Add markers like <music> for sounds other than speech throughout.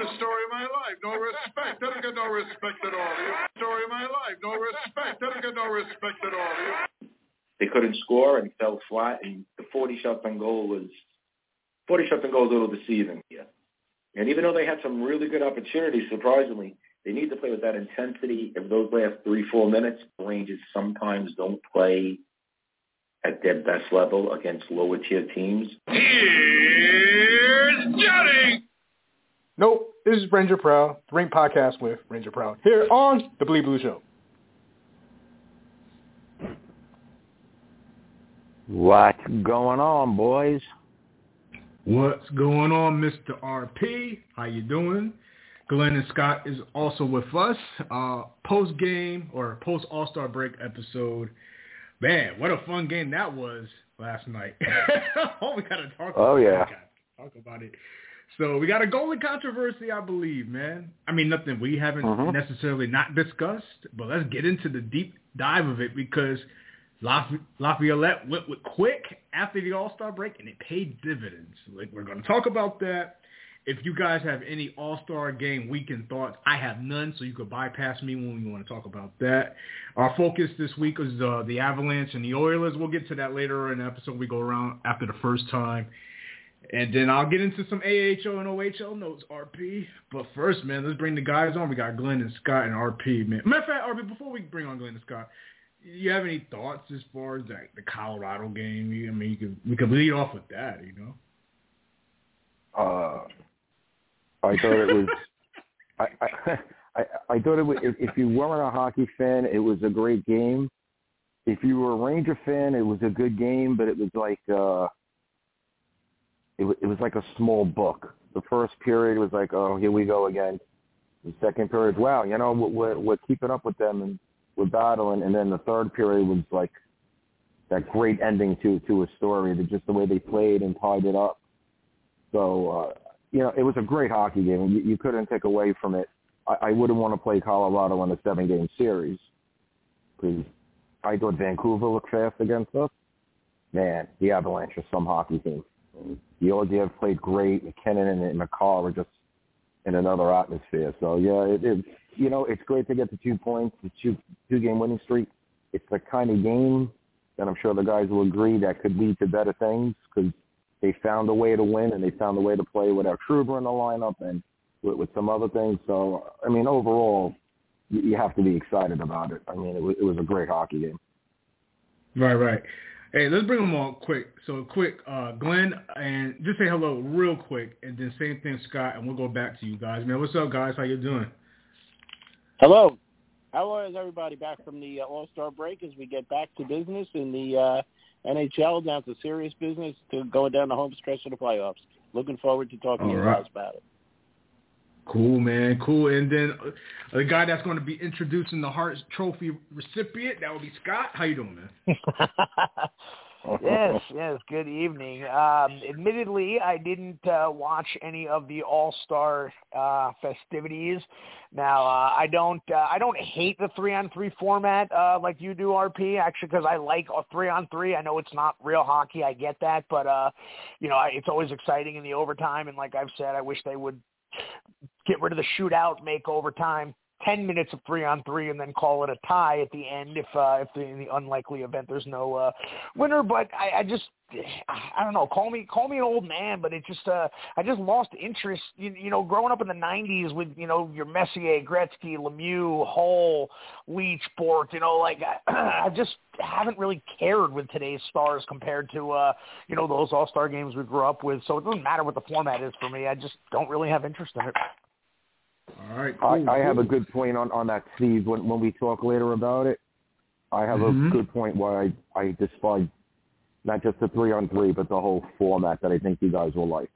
The story of my life. No respect. I don't get no respect at all. The story of my life. No respect. I don't get no respect at all. They couldn't score and fell flat, and the 40 shots on goal was 40 shots on goal is a little deceiving. Yeah. And even though they had some really good opportunities, surprisingly, they need to play with that intensity. If those last three, four minutes, the Rangers sometimes don't play at their best level against lower tier teams. Here's Johnny. Nope, this is Ranger Proud, the Rink Podcast with Ranger Proud, here on the Bleed Blue Show. What's going on, boys? What's going on, Mr. RP? How you doing? Glenn and Scott is also with us. Uh, post game or post All Star break episode. Man, what a fun game that was last night. <laughs> oh, we gotta talk. Oh about yeah. It. Talk about it. So we got a goalie controversy, I believe, man. I mean, nothing we haven't Mhm. necessarily not discussed, but let's get into the deep dive of it because Laf- Laviolette went with quick after the All-Star break, and it paid dividends. Like we're going to talk about that. If you guys have any All-Star game weekend thoughts, I have none, so you could bypass me when we want to talk about that. Our focus this week is uh, the Avalanche and the Oilers. We'll get to that later in the episode. We go around after the first time. And then I'll get into some AHL and OHL notes, RP. But first, man, let's bring the guys on. We got Glenn and Scott and RP, man. Matter of fact, RP, before we bring on Glenn and Scott, you have any thoughts as far as like the Colorado game? I mean, you could, we could lead off with that, you know? Uh, I thought it was. I, I I I thought it was. If, if you weren't a hockey fan, it was a great game. If you were a Ranger fan, it was a good game, but it was like uh, it was it was like a small book. The first period was like, oh, here we go again. The second period, wow, you know, we're we're keeping up with them and we're battling. And then the third period was like that great ending to to a story. That just the way they played and tied it up. So, uh, you know, it was a great hockey game. You, you couldn't take away from it. I, I wouldn't want to play Colorado in a seven-game series because I thought Vancouver looked fast against us. Man, the Avalanche are some hockey team. The old Georgiev played great. MacKinnon and Makar were just in another atmosphere. So, yeah, it, it, you know, it's great to get the two points, the two, two-game winning streak. It's the kind of game that I'm sure the guys will agree that could lead to better things because they found a way to win and they found a way to play without Trouba in the lineup and with, with some other things. So, I mean, overall, you, you have to be excited about it. I mean, it was, it was a great hockey game. Right, right. Hey, let's bring them on quick. So quick, uh, Glenn, and just say hello real quick, and then same thing, Scott, and we'll go back to you guys. Man, what's up, guys? How you doing? Hello. How is everybody back from the uh, All-Star break as we get back to business in the uh, NHL, down to serious business, to going down the home stretch of the playoffs? Looking forward to talking to All you right. guys about it. Cool, man. Cool. And then uh, the guy that's going to be introducing the Hart Trophy recipient, that would be Scott. How you doing, man? yes, <laughs> yes. Good evening. Um, admittedly, I didn't uh, watch any of the All Star uh, festivities. Now, uh, I don't. Uh, I don't hate the three on three format uh, like you do, RP. Actually, because I like a three on three. I know it's not real hockey. I get that, but uh, you know, I, it's always exciting in the overtime. And like I've said, I wish they would get rid of the shootout, make overtime. 10 minutes of three on three and then call it a tie at the end if uh if the, in the unlikely event there's no uh winner. But I, I just I don't know. Call me call me an old man but it just uh I just lost interest. You, you know growing up in the 90s with you know your Messier Gretzky Lemieux Hull Leetch Bourque you know like I, <clears throat> I just haven't really cared with today's stars compared to uh you know those all-star games we grew up with. So it doesn't matter what the format is for me. I just don't really have interest in it All right. I, Cool, I have a good point on, on that, Steve. When when we talk later about it, I have Mhm. a good point why I, I despise not just the three on three, but the whole format that I think you guys will like.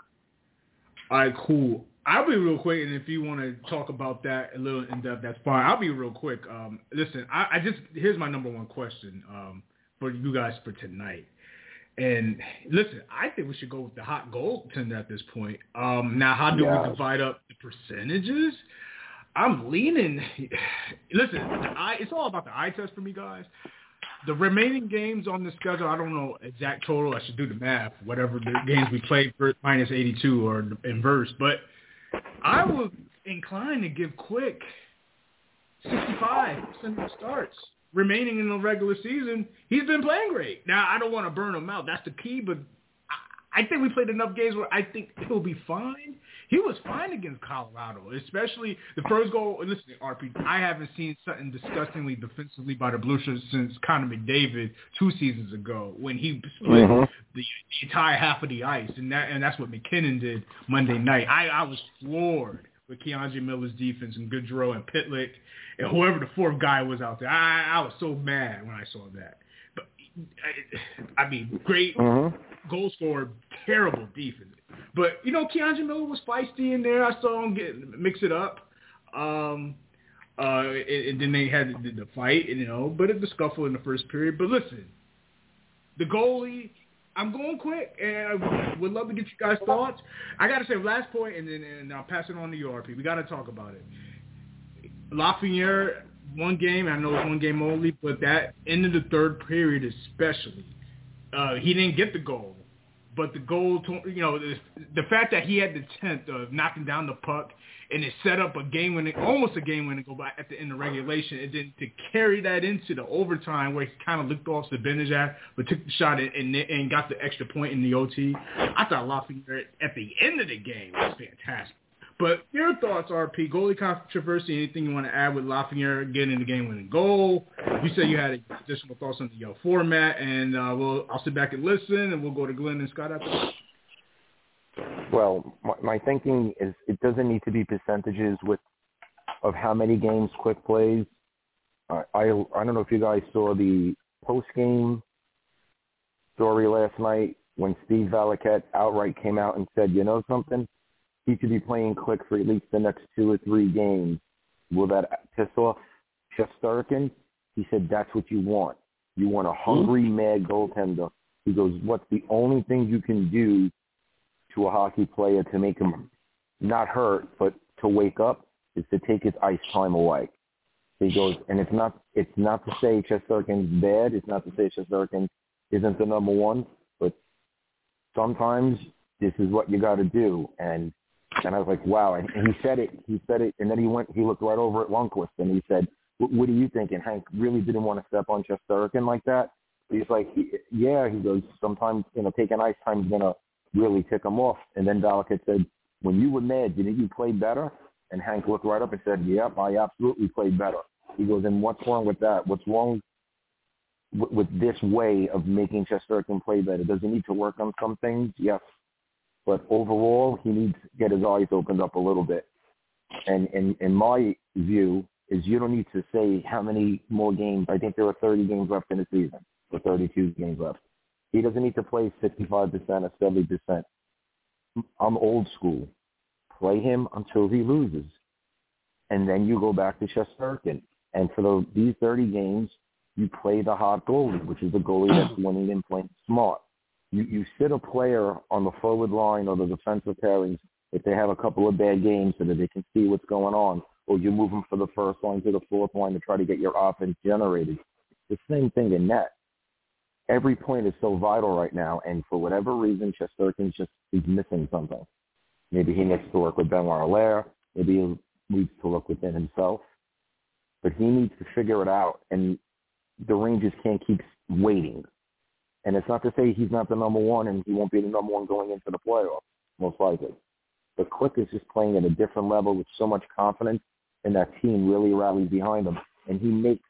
All right, cool. I'll be real quick, and if you want to talk about that a little in depth, that's fine. I'll be real quick. Um, listen, I, I just here's my number one question um, for you guys for tonight. And listen, I think we should go with the hot goaltender at this point. Um, now, how do Yes. we divide up the percentages? I'm leaning. Listen, eye, it's all about the eye test for me, guys. The remaining games on the schedule, I don't know exact total. I should do the math. Whatever the games we played for minus 82 or inverse, but I was inclined to give Quick 65% of the starts remaining in the regular season. He's been playing great. Now, I don't want to burn him out. That's the key, but I think we played enough games where I think he'll be fine. He was fine against Colorado, especially the first goal. And listen, RP, I haven't seen something disgustingly defensively by the Blue Shirts since Connor McDavid two seasons ago when he split mm-hmm. the, the entire half of the ice, and that and that's what MacKinnon did Monday night. I, I was floored with K'Andre Miller's defense and Goodrow and Pitlick and whoever the fourth guy was out there. I, I was so mad when I saw that. But I, I mean, great mm-hmm. goal scorer, terrible defense. But you know, K'Andre Miller was feisty in there. I saw him get mix it up. Um, uh, and, and then they had the, the fight, and, you know, but it the scuffle in the first period. But listen, the goalie, I'm going quick, and I would love to get you guys' thoughts. I got to say, last point, and then and I'll pass it on to you, RP. We got to talk about it. Lafreniere, one game, I know it's one game only, but that end of the third period especially, uh, he didn't get the goal. But the goal, to, you know, the, the fact that he had the tenth of knocking down the puck and it set up a game winning, almost a game winning goal by at the end of regulation, and then to carry that into the overtime where he kind of looked off the Zibanejad, but took the shot and, and, and got the extra point in the OT. I thought Lafreniere at the end of the game was fantastic. But your thoughts, RP, goalie controversy, anything you want to add with Lafreniere getting the game-winning goal? You said you had additional thoughts on the uh, format, and uh, we'll, I'll sit back and listen, and we'll go to Glenn and Scott after that. Well, my, my thinking is it doesn't need to be percentages with of how many games Quick plays. I I, I don't know if you guys saw the post-game story last night when Steve Valiquette outright came out and said, you know something, he could be playing Quick for at least the next two or three games. Will that piss off Shesterkin? He said, that's what you want. You want a hmm? hungry, mad goaltender. He goes, what's the only thing you can do to a hockey player to make him not hurt, but to wake up is to take his ice time away. He goes, and it's not it's not to say Shesterkin's bad. It's not to say Shesterkin isn't the number one, but sometimes this is what you got to do. And and I was like, wow. And, and he said it. He said it. And then he went. He looked right over at Lundqvist and he said, "What are you thinking?" Hank really didn't want to step on Shesterkin like that. He's like, yeah. He goes, sometimes you know, taking ice time is gonna really tick him off. And then Valiquette said, when you were mad, didn't you play better? And Hank looked right up and said, yep, I absolutely played better. He goes, and what's wrong with that? What's wrong with, with this way of making Shesterkin play better? Does he need to work on some things? Yes. But overall, he needs to get his eyes opened up a little bit. And in, in my view, is you don't need to say how many more games. I think there are 30 games left in the season, or 32 games left. He doesn't need to play 65% or 70%. I'm old school. Play him until he loses. And then you go back to Shesterkin. And for the, these 30 games, you play the hot goalie, which is the goalie that's winning and playing smart you, you sit a player on the forward line or the defensive pairings if they have a couple of bad games so that they can see what's going on, or you move them from the first line to the fourth line to try to get your offense generated. The same thing in net. Every point is so vital right now, and for whatever reason, Shesterkin's just is missing something. Maybe he needs to work with Benoit Allaire. Maybe he needs to look within himself. But he needs to figure it out, and the Rangers can't keep waiting. And it's not to say he's not the number one and he won't be the number one going into the playoffs, most likely. But Quick is just playing at a different level with so much confidence, and that team really rallies behind him. And he makes,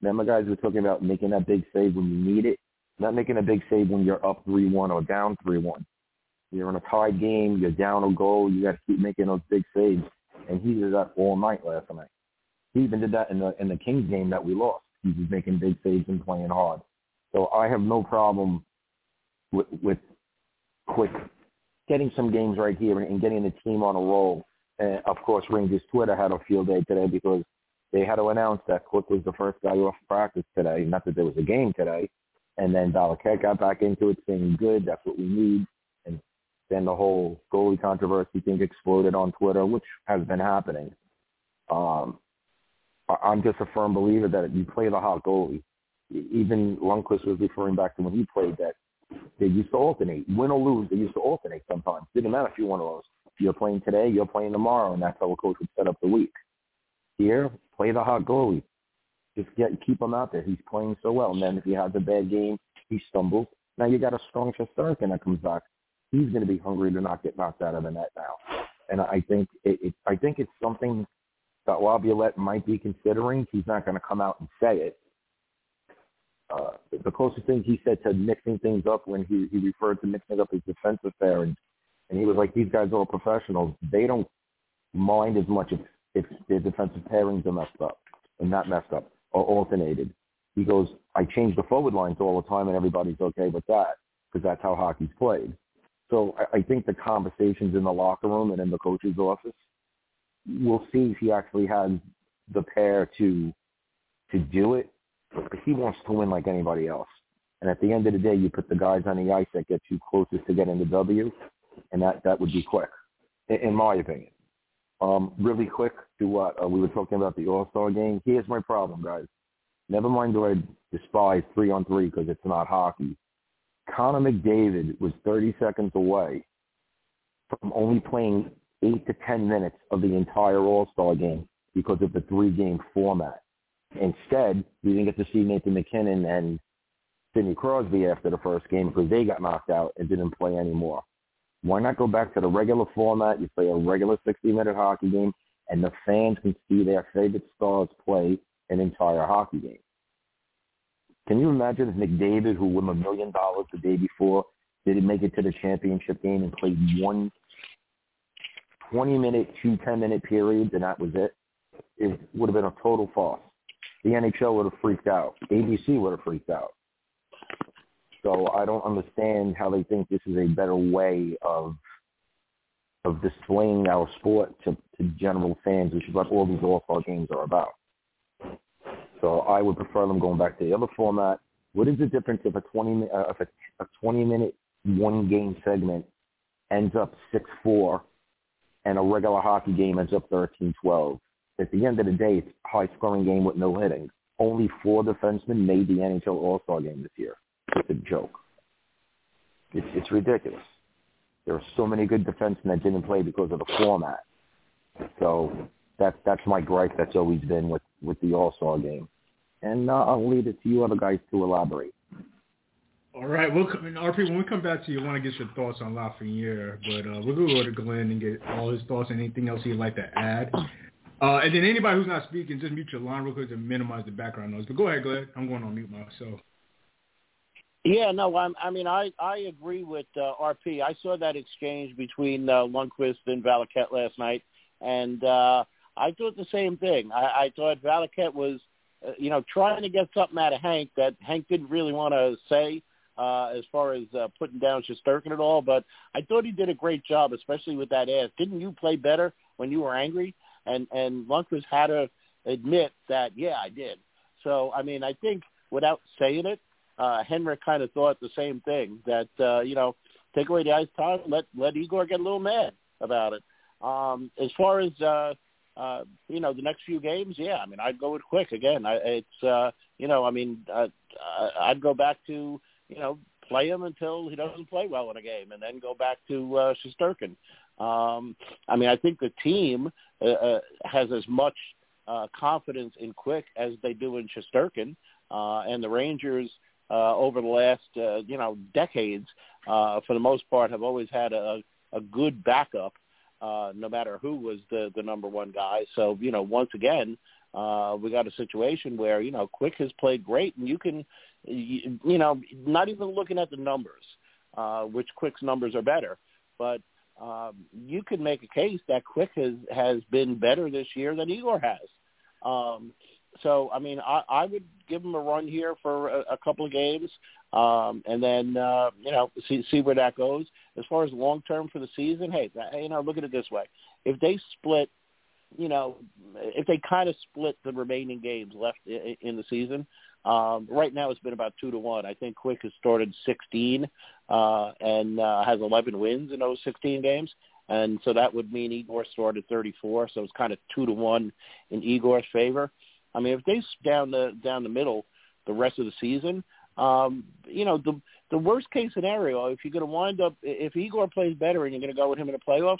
remember guys were talking about making that big save when you need it, not making a big save when you're up 3-1 or down 3-1. You're in a tied game, you're down a goal, you got to keep making those big saves. And he did that all night last night. He even did that in the in the Kings game that we lost. He was making big saves and playing hard. So I have no problem with, with quick getting some games right here and getting the team on a roll. And of course, Rangers Twitter had a field day today because they had to announce that Quick was the first guy off practice today. Not that there was a game today. And then Valiquette got back into it saying, good, that's what we need. And then the whole goalie controversy thing exploded on Twitter, which has been happening. Um, I'm just a firm believer that you play the hot goalie even Lundqvist was referring back to when he played that they used to alternate. Win or lose, they used to alternate sometimes. Didn't matter if you won or lost. You're playing today, you're playing tomorrow, and that's how a coach would set up the week. Here, play the hot goalie. Just get keep him out there. He's playing so well. And then if he has a bad game, he stumbles. Now you got a strong Shesterkin that comes back. He's going to be hungry to not get knocked out of the net now. And I think it, it I think it's something that Laviolette might be considering. He's not going to come out and say it. Uh, the closest thing he said to mixing things up when he, he referred to mixing up his defensive pairings, and he was like, these guys are all professionals. They don't mind as much if, if their defensive pairings are messed up and not messed up or alternated. He goes, I change the forward lines all the time and everybody's okay with that because that's how hockey's played. So I, I think the conversations in the locker room and in the coach's office, we'll see if he actually has the pair to to do it. He wants to win like anybody else. And at the end of the day, you put the guys on the ice that get you closest to getting the W, and that that would be quick, in, in my opinion. Um, really quick to what uh, we were talking about the All Star game. Here's my problem, guys. Never mind do I despise three on three because it's not hockey. Connor McDavid was 30 seconds away from only playing eight to 10 minutes of the entire All-Star game because of the three-game format. Instead, we didn't get to see Nathan MacKinnon and Sidney Crosby after the first game because they got knocked out and didn't play anymore. Why not go back to the regular format? You play a regular 60-minute hockey game, and the fans can see their favorite stars play an entire hockey game. Can you imagine if McDavid, who won a million dollars the day before, didn't make it to the championship game and played one 20-minute, two 10-minute periods, and that was it? It would have been a total farce. The NHL would have freaked out. ABC would have freaked out. So I don't understand how they think this is a better way of of displaying our sport to, to general fans, which is what all these All-Star games are about. So I would prefer them going back to the other format. What is the difference if a 20 uh, if a, a 20 minute one game segment ends up 6-4 and a regular hockey game ends up 13-12? At the end of the day, it's a high scoring game with no hitting. Only four defensemen made the NHL All-Star game this year. It's a joke. It's, it's ridiculous. There are so many good defensemen that didn't play because of the format. So that's that's my gripe. That's always been with with the All Star game, and uh, I'll leave it to you other guys to elaborate. All right, we'll RP. When we come back to you, I want to get your thoughts on Lafreniere, but uh, we'll go to Glenn and get all his thoughts and anything else he'd like to add. Uh, and then anybody who's not speaking, just mute your line real quick to minimize the background noise. But go ahead, Glenn. I'm going on mute myself. Yeah, no, I'm, I mean, I I agree with uh, RP. I saw that exchange between uh, Lundqvist and Valiquette last night, and uh, I thought the same thing. I, I thought Valiquette was, uh, you know, trying to get something out of Hank that Hank didn't really want to say uh, as far as uh, putting down Shesterkin at all. But I thought he did a great job, especially with that ass. Didn't you play better when you were angry? And and Lundqvist had to admit that, yeah, I did. So I mean, I think without saying it, uh, Henrik kind of thought the same thing that uh, you know, take away the ice time, let let Igor get a little mad about it. Um, as far as uh, uh, you know, the next few games, yeah, I mean, I'd go with Quick again. I, it's, uh, you know, I mean, uh, I'd go back to, you know, play him until he doesn't play well in a game, and then go back to uh, Shesterkin. Um, I mean, I think the team uh, uh, has as much uh, confidence in Quick as they do in Shesterkin, uh, and the Rangers uh, over the last, uh, you know, decades, uh, for the most part, have always had a, a good backup uh, no matter who was the the number one guy. So you know, once again, uh, we got a situation where you know Quick has played great, and you can, you, you know, not even looking at the numbers, uh, which Quick's numbers are better, but um, you can make a case that Quick has has been better this year than Igor has. Um, so I mean, I, I would give him a run here for a, a couple of games, um, and then uh, you know see see where that goes. As far as long term for the season, hey, you know, look at it this way: if they split, you know, if they kind of split the remaining games left in, the season, um, right now it's been about two to one. I think Quick has started 16 uh, and uh, has 11 wins in those 16 games. And so that would mean Igor started 34, so it's kind of two to one in Igor's favor. I mean, if they down the down the middle the rest of the season, um, you know, the the worst case scenario, if you're going to wind up, if Igor plays better and you're going to go with him in the playoffs,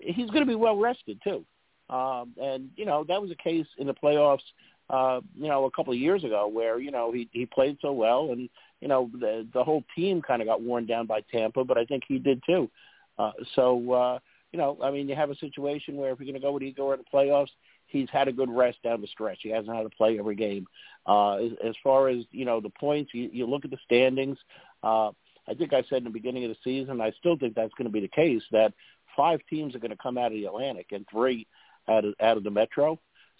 he's going to be well rested too. Um, and you know that was a case in the playoffs, uh, you know, a couple of years ago where you know he he played so well, and you know the the whole team kind of got worn down by Tampa, but I think he did too. Uh, so uh, you know, I mean, you have a situation where if you're going to go with Igor in the playoffs, he's had a good rest down the stretch. He hasn't had to play every game. Uh, as, as far as you know, the points, you, you look at the standings. Uh, I think I said in the beginning of the season, I still think that's going to be the case that five teams are going to come out of the Atlantic and three out of out of the Metro.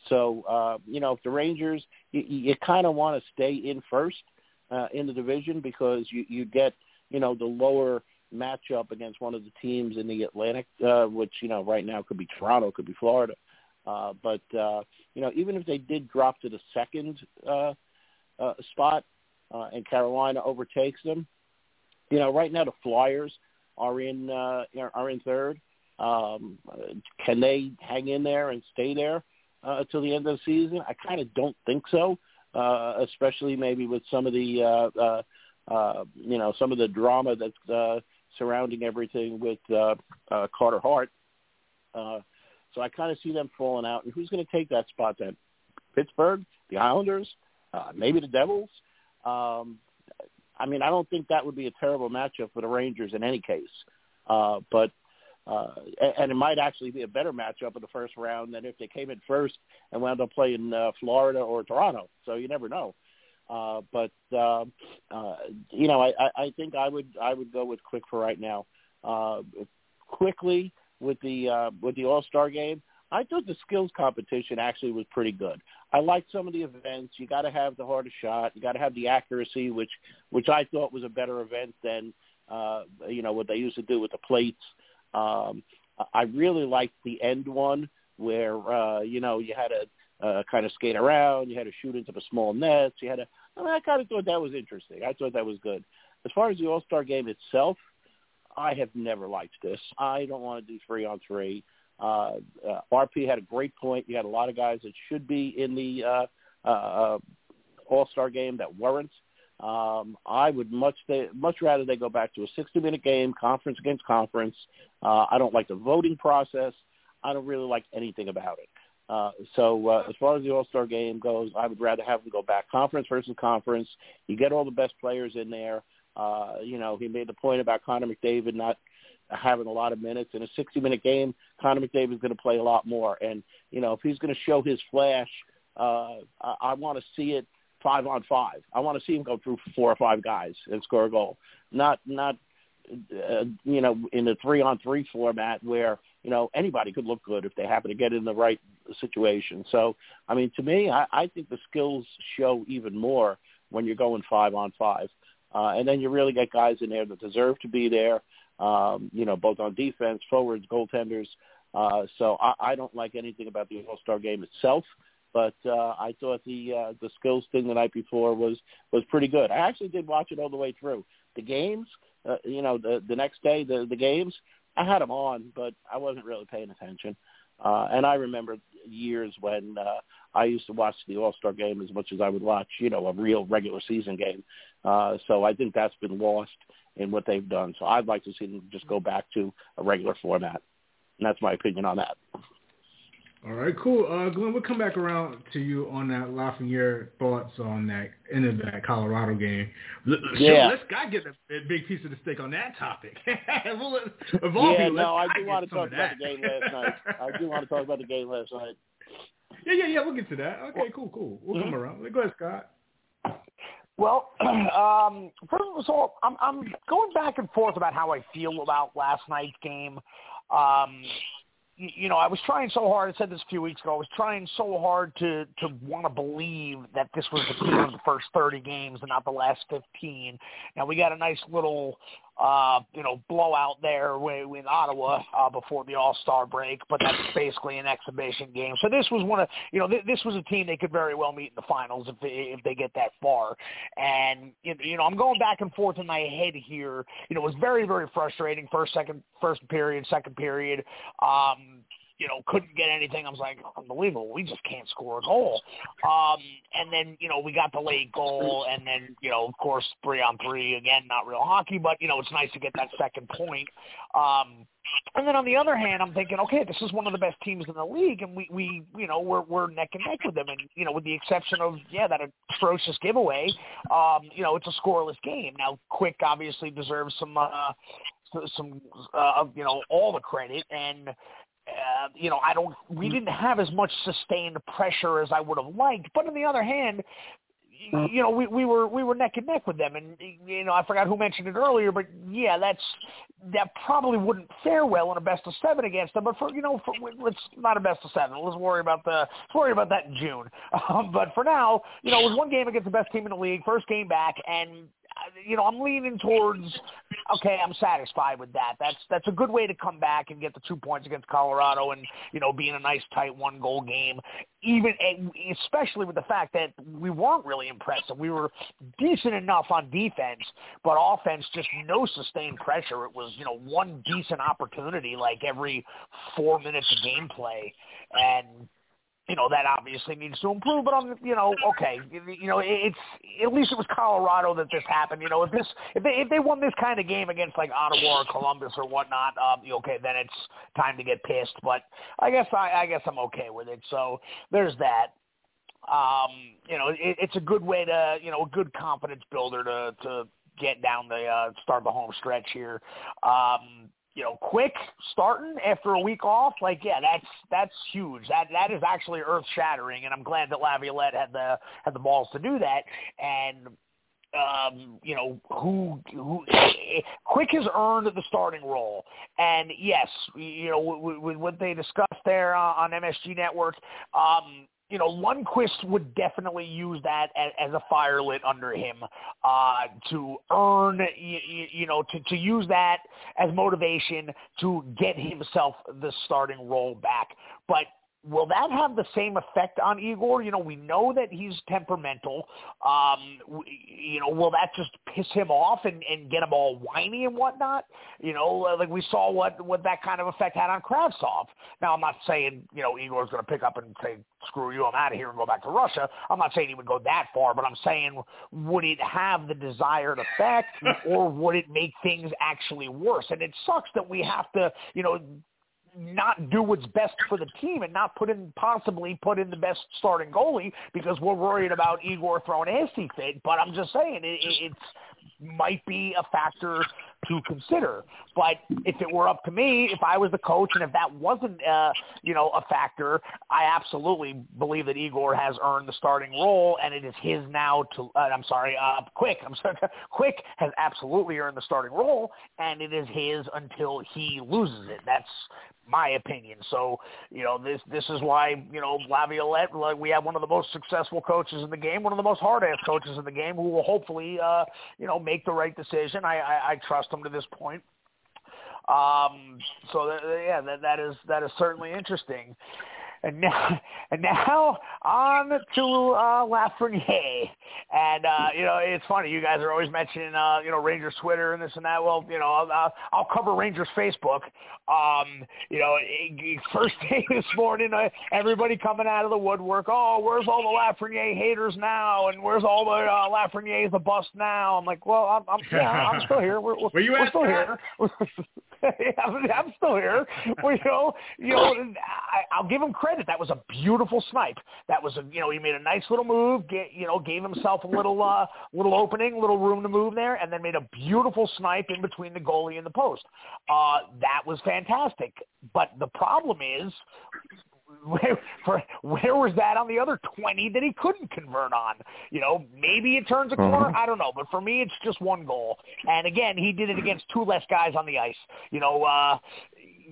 So uh, you know, if the Rangers, you, you kind of want to stay in first uh, in the division because you you get you know the lower matchup against one of the teams in the Atlantic, uh, which you know right now could be Toronto, could be Florida. Uh, but uh, you know, even if they did drop to the second uh, uh, spot uh, and Carolina overtakes them, you know, right now the Flyers are in uh, are in third. Um, can they hang in there and stay there uh, until the end of the season? I kind of don't think so, uh, especially maybe with some of the uh, uh, uh, you know some of the drama that's uh, surrounding everything with uh, uh, Carter Hart. Uh, so I kind of see them falling out. And who's going to take that spot then? Pittsburgh, the Islanders, uh, maybe the Devils. Um, I mean, I don't think that would be a terrible matchup for the Rangers in any case. Uh, but uh, and it might actually be a better matchup in the first round than if they came in first and wound up playing uh, Florida or Toronto. So you never know. Uh, but uh, uh, you know, I, I think I would I would go with Quick for right now. Uh, quickly with the uh, with the All Star game, I thought the skills competition actually was pretty good. I liked some of the events. You got to have the hardest shot. You got to have the accuracy, which which I thought was a better event than uh, you know what they used to do with the plates. Um, I really liked the end one where uh, you know you had to uh, kind of skate around, you had to shoot into the small nets, you had to. I mean, I kind of thought that was interesting. I thought that was good. As far as the All Star game itself, I have never liked this. I don't want to do three on three. Uh, uh, RP had a great point. You had a lot of guys that should be in the uh, uh, uh All Star game that weren't. Um, I would much they, much rather they go back to a 60 minute game, conference against conference. Uh, I don't like the voting process. I don't really like anything about it. Uh, so uh, as far as the All Star game goes, I would rather have them go back conference versus conference. You get all the best players in there. Uh, you know, he made the point about Connor McDavid not having a lot of minutes in a 60 minute game. Connor McDavid is going to play a lot more, and you know, if he's going to show his flash, uh, I, I want to see it five on five. I want to see him go through four or five guys and score a goal, not not uh, you know in the three on three format where you know anybody could look good if they happen to get in the right situation. So I mean, to me, I, I think the skills show even more when you're going five on five. Uh, and then you really get guys in there that deserve to be there, um, you know, both on defense, forwards, goaltenders. Uh, so I, I don't like anything about the All-Star game itself, but uh, I thought the uh, the skills thing the night before was was pretty good. I actually did watch it all the way through. The games, uh, you know, the the next day the the games, I had them on, but I wasn't really paying attention. Uh, and I remember years when uh, I used to watch the All Star game as much as I would watch, you know, a real regular season game. Uh, so I think that's been lost in what they've done. So I'd like to see them just go back to a regular format. And that's my opinion on that. All right, cool. Uh, Glenn, we'll come back around to you on that Lafreniere thoughts on that end of that Colorado game. Yeah. let's got get a, a, big piece of the steak on that topic. <laughs> we'll, yeah, no, I do want to talk about the game last night. I do want to talk about the game last night. Yeah, yeah, yeah. We'll get to that. Okay, cool, cool. We'll mm-hmm. come around. Go ahead, Scott. Well, <clears throat> um, first of all, I'm, I'm going back and forth about how I feel about last night's game. Um, you know, I was trying so hard. I said this a few weeks ago. I was trying so hard to to want to believe that this was the team of the first 30 games and not the last 15. Now we got a nice little uh, you know, blowout there with Ottawa uh, before the All Star break, but that's basically an exhibition game. So this was one of, you know, th- this was a team they could very well meet in the finals if they, if they get that far. And you know, I'm going back and forth in my head here. You know, it was very very frustrating. First, second, first period, second period. Um, you know, couldn't get anything. I was like, unbelievable. We just can't score a goal. Um, and then, you know, we got the late goal, and then, you know, of course, three on three again, not real hockey, but you know, it's nice to get that second point. Um, and then on the other hand, I'm thinking, okay, this is one of the best teams in the league, and we, we, you know, we're we're neck and neck with them, and you know, with the exception of yeah, that atrocious giveaway, um, you know, it's a scoreless game. Now, Quick obviously deserves some, uh, some, uh, you know, all the credit, and uh, you know, I don't. We didn't have as much sustained pressure as I would have liked, but on the other hand, you know, we we were we were neck and neck with them, and you know, I forgot who mentioned it earlier, but yeah, that's that probably wouldn't fare well in a best of seven against them. But for you know, for, let's not a best of seven. Let's worry about the let's worry about that in June. Um, <laughs> but for now, you know, it was one game against the best team in the league, first game back, and you know, I'm leaning towards okay, I'm satisfied with that. That's that's a good way to come back and get the two points against Colorado and you know be in a nice tight one goal game. Even eh, especially with the fact that we weren't really impressive. We were decent enough on defense, but offense just no sustained pressure. It was you know one decent opportunity like every four minutes of gameplay, and you know that obviously needs to improve. But I'm, you know, okay, you know, it's at least it was Colorado that this happened. You know, if this if they if they won this kind of game against like Ottawa or Columbus or whatnot, um, okay, then it's time to get pissed. But I guess I, I guess I'm okay with it. So there's that. Um, you know, it, it's a good way to you know a good confidence builder to to get down the uh, start the home stretch here. Um, you know, quick starting after a week off, like yeah, that's that's huge. That that is actually earth shattering, and I'm glad that Laviolette had the had the balls to do that. And um, you know, who who Quick has earned the starting role, and yes, you know, with, with what they discussed there on MSG Network, um, you know, Lundqvist would definitely use that as, as a fire lit under him uh, to earn, you, you know, to, to use that as motivation to get himself the starting role back. But will that have the same effect on Igor? You know, we know that he's temperamental. Um, you know, will that just piss him off and, and get him all whiny and whatnot? You know, like we saw what, what that kind of effect had on Kravtsov. Now, I'm not saying, you know, Igor's going to pick up and say, screw you, I'm out of here and go back to Russia. I'm not saying he would go that far, but I'm saying would it have the desired effect <laughs> or would it make things actually worse? And it sucks that we have to, you know, not do what's best for the team and not put in possibly put in the best starting goalie because we're worried about Igor throwing a hissy fit. But I'm just saying it, it it's might be a factor to consider. But if it were up to me, if I was the coach, and if that wasn't, uh, you know, a factor, I absolutely believe that Igor has earned the starting role, and it is his now to. Uh, I'm sorry, uh, Quick. I'm sorry, <laughs> Quick has absolutely earned the starting role, and it is his until he loses it. That's my opinion. So, you know, this this is why, you know, Laviolette, like we have one of the most successful coaches in the game, one of the most hard ass coaches in the game who will hopefully uh, you know, make the right decision. I, I, I trust him to this point. Um, so that, yeah, that that is that is certainly interesting. And now, <laughs> and now on to uh, Lafreniere. And uh, you know, it's funny. You guys are always mentioning uh, you know Rangers Twitter and this and that. Well, you know, I'll, I'll cover Rangers Facebook. Um, you know, <laughs> first day this morning, uh, everybody coming out of the woodwork. Oh, where's all the Lafreniere haters now? And where's all the uh, Lafreniere's the bust now? I'm like, well, I'm, I'm yeah, I'm still here. We're, we're, <laughs> you we're still here. <laughs> I'm, still here. Well, you know, you know, I, I'll give him credit. That was a beautiful snipe. That was a, you know, he made a nice little move. Get, you know, gave himself a little, uh, little opening, little room to move there, and then made a beautiful snipe in between the goalie and the post. Uh, that was fantastic. But the problem is, where, for, where was that on the other 20 that he couldn't convert on? You know, maybe it turns a corner. Mm-hmm. I don't know. But for me, it's just one goal. And again, he did it against two less guys on the ice. You know, uh,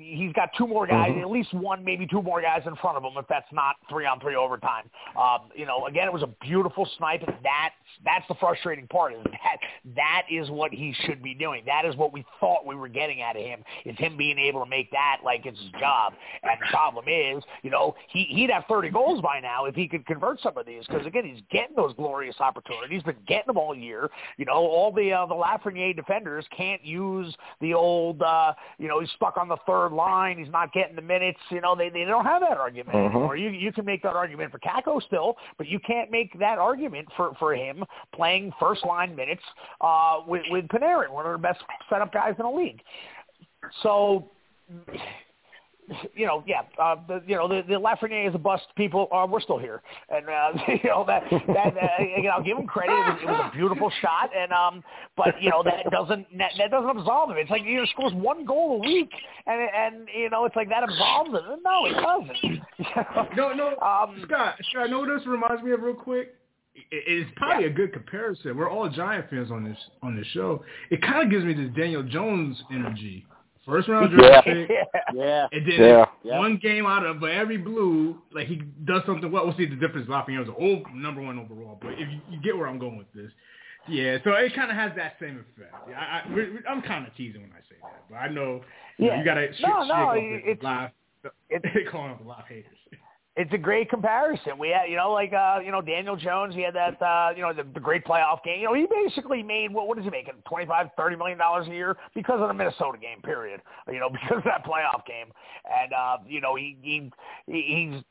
he's got two more guys, mm-hmm. at least one, maybe two more guys in front of him if that's not three on three overtime. Um, you know, again, it was a beautiful snipe. And that that's the frustrating part is that that is what he should be doing. That is what we thought we were getting out of him is him being able to make that like it's his job. And the problem is, you know, he he'd have 30 goals by now if he could convert some of these because again, he's getting those glorious opportunities. Been getting them all year. You know, all the uh, the Lafreniere defenders can't use the old, uh, you know, he's stuck on the third third line. He's not getting the minutes. You know, they they don't have that argument Mhm. anymore. You you can make that argument for Kakko still, but you can't make that argument for for him playing first line minutes uh, with with Panarin, one of the best setup guys in the league. So you know, yeah, uh, the, you know, the, the Lafreniere is a bust. People, uh, we're still here, and uh, <laughs> you know that that uh, you know, I'll give him credit. It was, it was a beautiful shot, and um, but you know that doesn't that, that doesn't absolve him. It's like he you know, scores one goal a week, and and you know it's like that absolves him. No, it doesn't. <laughs> No, no, Um, Scott. Scott, know what this reminds me of real quick? It's probably Yeah. a good comparison. We're all Giant fans on this on this show. It kind of gives me this Daniel Jones energy. First round draft Yeah. pick, <laughs> Yeah. and then Yeah. Yeah. one game out of every blue, like he does something well. We'll see the difference. Lafayette was an old number one overall, but if you, you get where I'm going with this, yeah. So it kind of has that same effect. Yeah, I, I, I'm kind of teasing when I say that, but I know you, know, Yeah. you got to shit, No, shit no, off it's- the live. <laughs> They calling up a lot of haters. It's a great comparison. We had, you know, like uh, you know, Daniel Jones. He had that, uh, you know, the, the great playoff game. You know, he basically made what? What is he making? Twenty five, thirty million dollars a year because of the Minnesota game. Period. You know, <laughs> because of that playoff game. And uh, you know, he he he's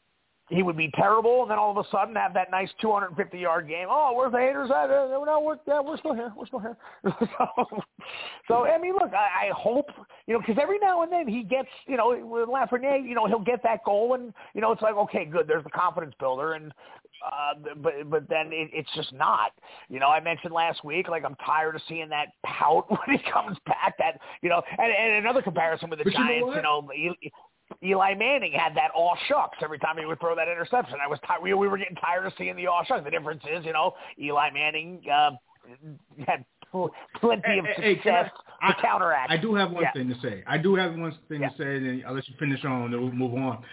he would be terrible, and then all of a sudden have that nice 250 yard game. Oh, where's the haters at? Uh, no, we're yeah, we're still here. We're still here. so, <laughs> so I mean, look, I, I hope you know because every now and then he gets you know with Lafreniere, you know he'll get that goal, and you know it's like okay, good. There's the confidence builder, and uh, but but then it, it's just not. You know, I mentioned last week, like I'm tired of seeing that pout <laughs> when he comes back. That you know, and, and another comparison with the But you know Giants, you know, Eli- Eli Manning had that all shucks every time he would throw that interception. I was tired. We, we were getting tired of seeing the all shucks. The difference is, you know, Eli Manning uh, had plenty of Hey, hey, can I- success to counteract. I do have one Yeah. thing to say. I do have one thing Yeah. to say, and then I'll let you finish on, and then we'll move on.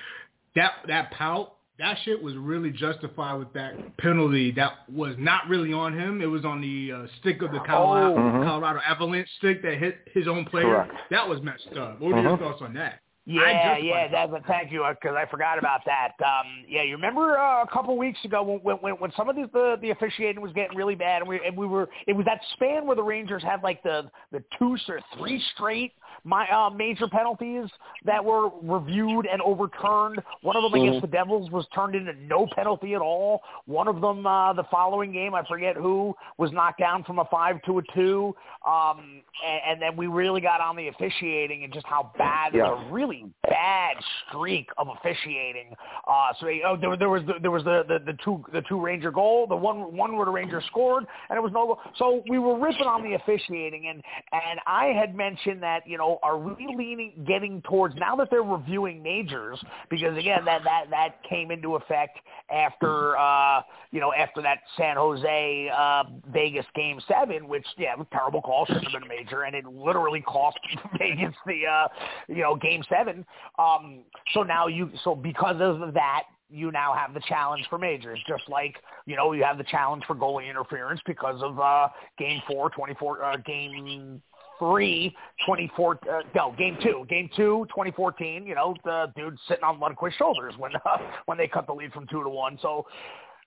That that pout, that shit was really justified with that penalty. That was not really on him. It was on the uh, stick of the Colorado, Oh. Mhm. Colorado Avalanche stick that hit his own player. Correct. That was messed up. What are your Mhm. thoughts on that? Yeah, yeah, that's a, thank you because I forgot about that. Um, yeah, you remember uh, a couple weeks ago when when when some of the, the the officiating was getting really bad, and we and we were it was that span where the Rangers had like the the two or three straight my uh, major penalties that were reviewed and overturned. One of them against the Devils was turned into no penalty at all. One of them uh, the following game, I forget who, was knocked down from a five to a two. Um, and, and then we really got on the officiating and just how bad Yeah. a really bad streak of officiating. Uh, so they, oh, there, there was the, there was the, the, the two the two Ranger goal, the one one where the Rangers scored, and it was no. So we were ripping on the officiating, and and I had mentioned that you know are we leaning getting towards now that they're reviewing majors because again that that that came into effect after uh, you know after that San Jose uh, Vegas game seven, which yeah terrible call shouldn't have been a major, and it literally cost <laughs> Vegas the uh, you know game seven. Um, so now you so because of that. You now have the challenge for majors, just like you know you have the challenge for goalie interference because of uh, game four, 24, uh, game three, 24, uh, no, game two, game two, 2014, you know, the dude sitting on Lundqvist's shoulders when, uh, <laughs> when they cut the lead from two to one. So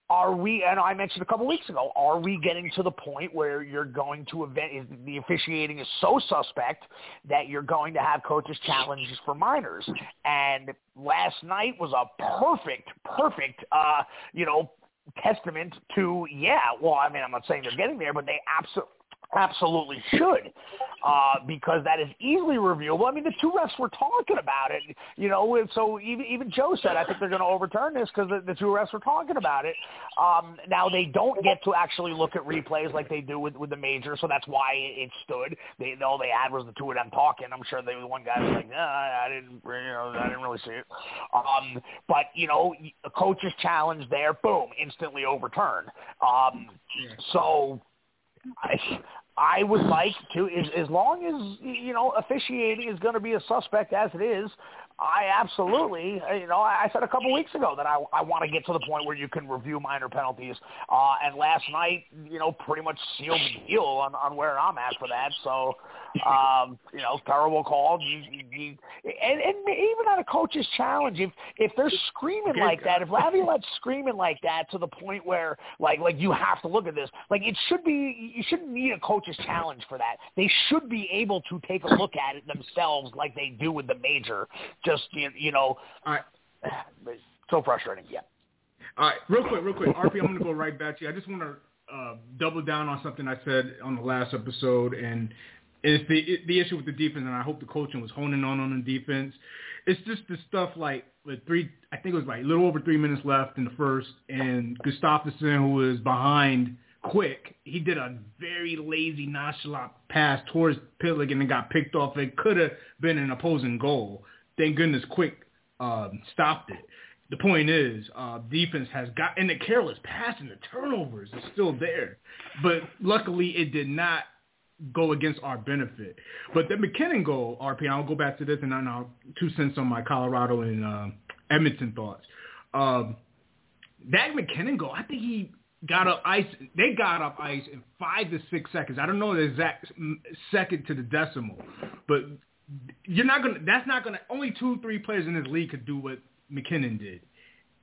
are we, and I mentioned a couple weeks ago, are we getting to the point where you're going to event, is the officiating is so suspect that you're going to have coaches challenges for minors? And last night was a perfect, perfect, uh, you know, testament to, yeah, well, I mean, I'm not saying they're getting there, but they absolutely, absolutely should uh, because that is easily reviewable. I mean, the two refs were talking about it, you know, and so even even Joe said, I think they're going to overturn this because the, the two refs were talking about it. Um, now they don't get to actually look at replays like they do with with the major, so that's why it stood. They all they had was the two of them talking. I'm sure the one guy was like, nah, I didn't, you know, I didn't really see it. Um, but you know, a coach's challenge there, boom, instantly overturned. Um, so I, I would like to, as, as long as you know officiating is going to be a suspect as it is, I absolutely, you know, I said a couple weeks ago that I I want to get to the point where you can review minor penalties. Uh, and last night, you know, pretty much sealed the deal on on where I'm at for that. So, um, you know, terrible call. You, you, and, and even on a coach's challenge, if if they're screaming like that, if Laviolette's <laughs> screaming like that to the point where like like you have to look at this, like it should be you shouldn't need a coach's challenge for that. They should be able to take a look at it themselves, like they do with the major. Just you, you know, All right. so frustrating. Yeah. All right, real quick, real quick. RP, I'm going to go right back to you. I just want to uh, double down on something I said on the last episode, and it's the the issue with the defense, and I hope the coaching was honing on on the defense. It's just the stuff like with three, I think it was like a little over three minutes left in the first, and Gustafsson, who was behind quick, he did a very lazy, nonchalant pass towards Pitlick, and it got picked off. It could have been an opposing goal. Thank goodness Quick um, stopped it. The point is, uh, defense has got, and the careless passing, the turnovers is still there. But luckily, it did not go against our benefit. But the MacKinnon goal, RP, I'll go back to this and I'll two cents on my Colorado and uh, Edmonton thoughts. Um, that MacKinnon goal, I think he got up ice. They got up ice in five to six seconds. I don't know the exact second to the decimal, but you're not gonna. That's not gonna. Only two, three players in this league could do what MacKinnon did.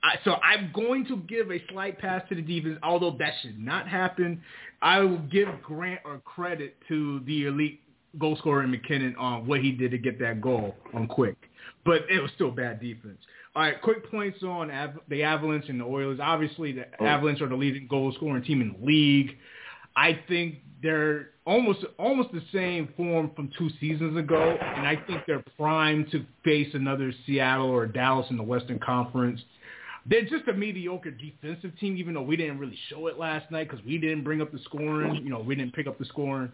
I, so I'm going to give a slight pass to the defense, although that should not happen. I will give Grant or credit to the elite goal scorer MacKinnon on what he did to get that goal on quick. But it was still bad defense. All right, quick points on Av- the Avalanche and the Oilers. Obviously, the oh. Avalanche are the leading goal scoring team in the league. I think they're almost almost the same form from two seasons ago, and I think they're primed to face another Seattle or Dallas in the Western Conference. They're just a mediocre defensive team, even though we didn't really show it last night because we didn't bring up the scoring. You know, we didn't pick up the scoring.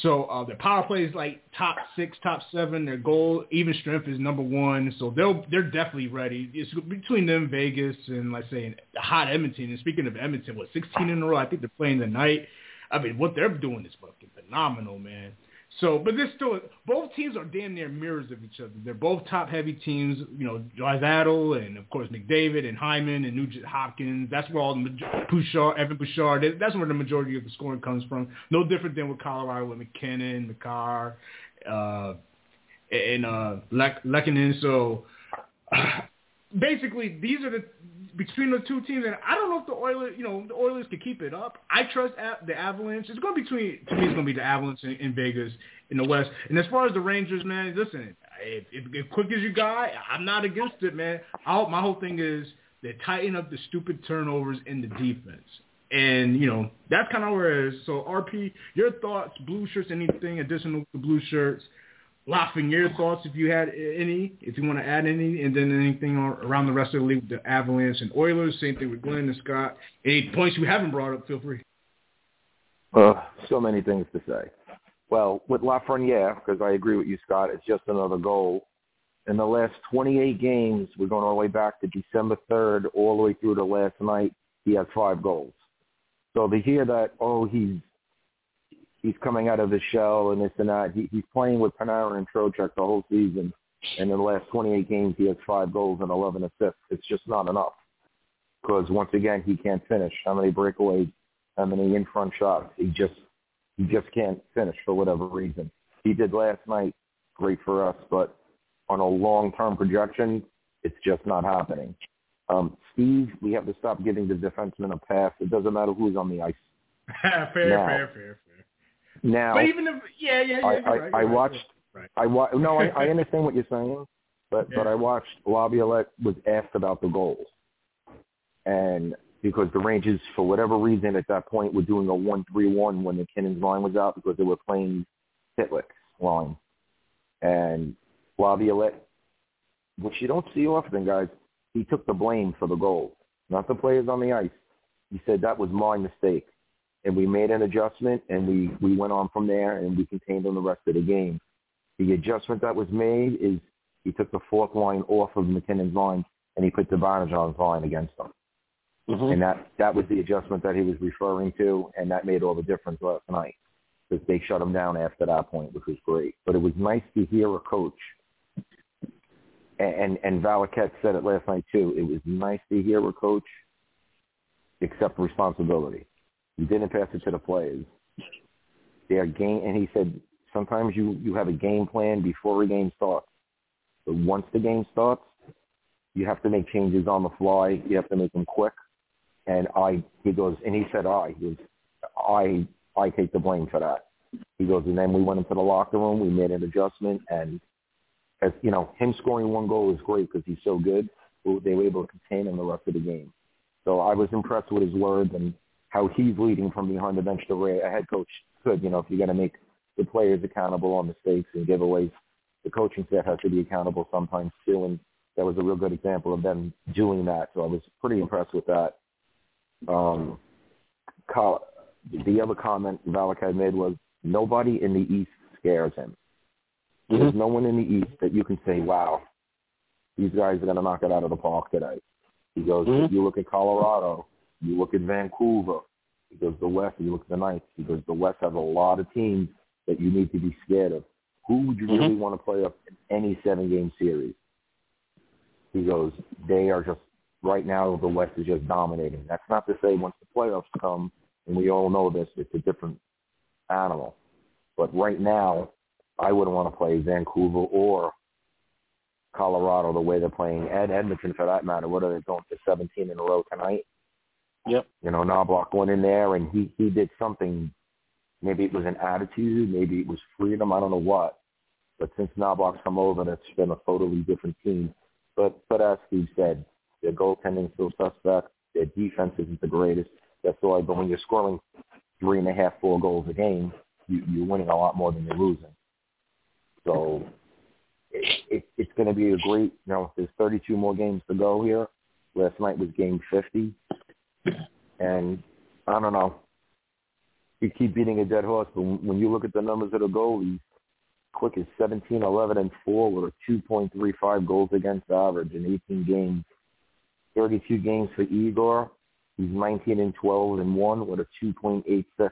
So uh, their power play is like top six, top seven. Their goal even strength is number one. So they'll they're definitely ready. It's between them, Vegas, and let's say the hot Edmonton. And speaking of Edmonton, what 16 in a row? I think they're playing tonight. I mean, what they're doing is fucking phenomenal, man. So, but this still both teams are damn near mirrors of each other. They're both top-heavy teams. You know, Draisaitl and of course McDavid and Hyman and Nugent Hopkins. That's where all the Bouchard, Evan Bouchard. That's where the majority of the scoring comes from. No different than with Colorado with MacKinnon, Makar, uh, and uh, Lehkonen. So, <sighs> basically, these are the between the two teams, and I don't know if the Oilers, you know, the Oilers can keep it up. I trust the Avalanche. It's going to be between to me. It's going to be the Avalanche in, in Vegas in the West. And as far as the Rangers, man, listen, if, if, if quick as you got, I'm not against it, man. I, my whole thing is they tighten up the stupid turnovers in the defense. And, you know, that's kind of where it is. So, RP, your thoughts, blue shirts, anything additional to blue shirts, Lafreniere thoughts, if you had any, if you want to add any, and then anything around the rest of the league, the Avalanche and Oilers. Same thing with Glenn and Scott. Any points you haven't brought up, feel free. Uh, so many things to say. Well, with Lafreniere, because I agree with you, Scott, it's just another goal. In the last 28 games, we're going all the way back to December 3rd, all the way through to last night, he has five goals. So to hear that, oh, he's he's coming out of his shell and this and that. He, he's playing with Panarin and Trocheck the whole season, and in the last 28 games he has five goals and 11 assists. It's just not enough because once again he can't finish. How many breakaways? How many in front shots? He just he just can't finish for whatever reason. He did last night, great for us, but on a long-term projection, it's just not happening. Um, Steve, we have to stop giving the defenseman a pass. It doesn't matter who's on the ice. <laughs> fair, now, fair, fair, now, but even if yeah, yeah, yeah, I, I, right, I watched. Right. I wa- no, I, I <laughs> understand what you're saying, but yeah. but I watched Laviolette was asked about the goals, and because the Rangers, for whatever reason, at that point were doing a one-three-one when the MacKinnon's line was out because they were playing Pitlick's line, and Laviolette, which you don't see often, guys, he took the blame for the goals, not the players on the ice. He said that was my mistake and we made an adjustment and we, we went on from there and we contained them the rest of the game. The adjustment that was made is he took the fourth line off of MacKinnon's line and he put Zibanejad's line against them. Mm-hmm. And that, that was the adjustment that he was referring to, and that made all the difference last night because they shut him down after that point, which was great. But it was nice to hear a coach and and Valiquette said it last night too. It was nice to hear a coach accept responsibility. He didn't pass it to the players. Their game, and he said sometimes you you have a game plan before a game starts, but once the game starts, you have to make changes on the fly. You have to make them quick. And I, he goes, and he said I, he goes, I, I take the blame for that. He goes, and then we went into the locker room. We made an adjustment, and as you know, him scoring one goal is great because he's so good. They were able to contain him the rest of the game. So I was impressed with his words and how he's leading from behind the bench the way a head coach could. You know, if you're going to make the players accountable on mistakes and giveaways, the coaching staff has to be accountable sometimes too. And that was a real good example of them doing that. So I was pretty impressed with that. Um, the other comment Valiquette made was nobody in the East scares him. Mm-hmm. There's no one in the East that you can say, wow, these guys are going to knock it out of the park today. He goes, mm-hmm. you look at Colorado, you look at Vancouver. He goes, the West, you look at the Knights. Goes, the West has a lot of teams that you need to be scared of. Who would you mm-hmm. really want to play up in any seven-game series? He goes, they are just, right now, the West is just dominating. That's not to say once the playoffs come, and we all know this, it's a different animal. But right now, I wouldn't want to play Vancouver or Colorado the way they're playing, and Edmonton for that matter. What are they going to 17 in a row tonight? Yep. You know, Knoblauch went in there and he he did something. Maybe it was an attitude, maybe it was freedom. I don't know what. But since Knoblauch's come over, it's been a totally different team. But but as Steve said, their goaltending still suspect. Their defense isn't the greatest. That's why. But when you're scoring three and a half, four goals a game, you, you're winning a lot more than you're losing. So it, it, it's going to be a great. You know, there's 32 more games to go here. Last night was game 50, and I don't know. You keep beating a dead horse, but when you look at the numbers of the goalies, Quick is 17, 11, and 4 with a 2.35 goals against average in 18 games. 32 games for Igor. He's 19 and 12 and 1 with a 2.86.